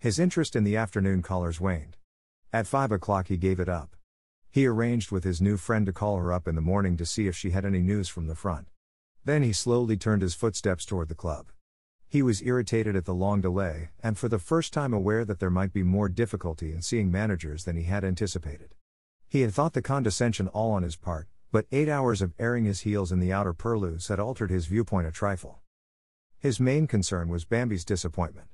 His interest in the afternoon callers waned. At five o'clock he gave it up. He arranged with his new friend to call her up in the morning to see if she had any news from the front. Then he slowly turned his footsteps toward the club. He was irritated at the long delay, and for the first time aware that there might be more difficulty in seeing managers than he had anticipated. He had thought the condescension all on his part, but eight hours of airing his heels in the outer purlieus had altered his viewpoint a trifle. His main concern was Bambi's disappointment.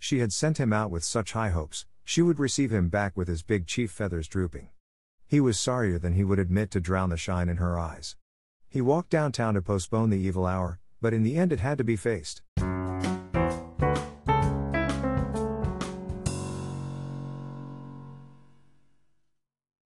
She had sent him out with such high hopes, she would receive him back with his big chief feathers drooping. He was sorrier than he would admit to drown the shine in her eyes. He walked downtown to postpone the evil hour, but in the end it had to be faced.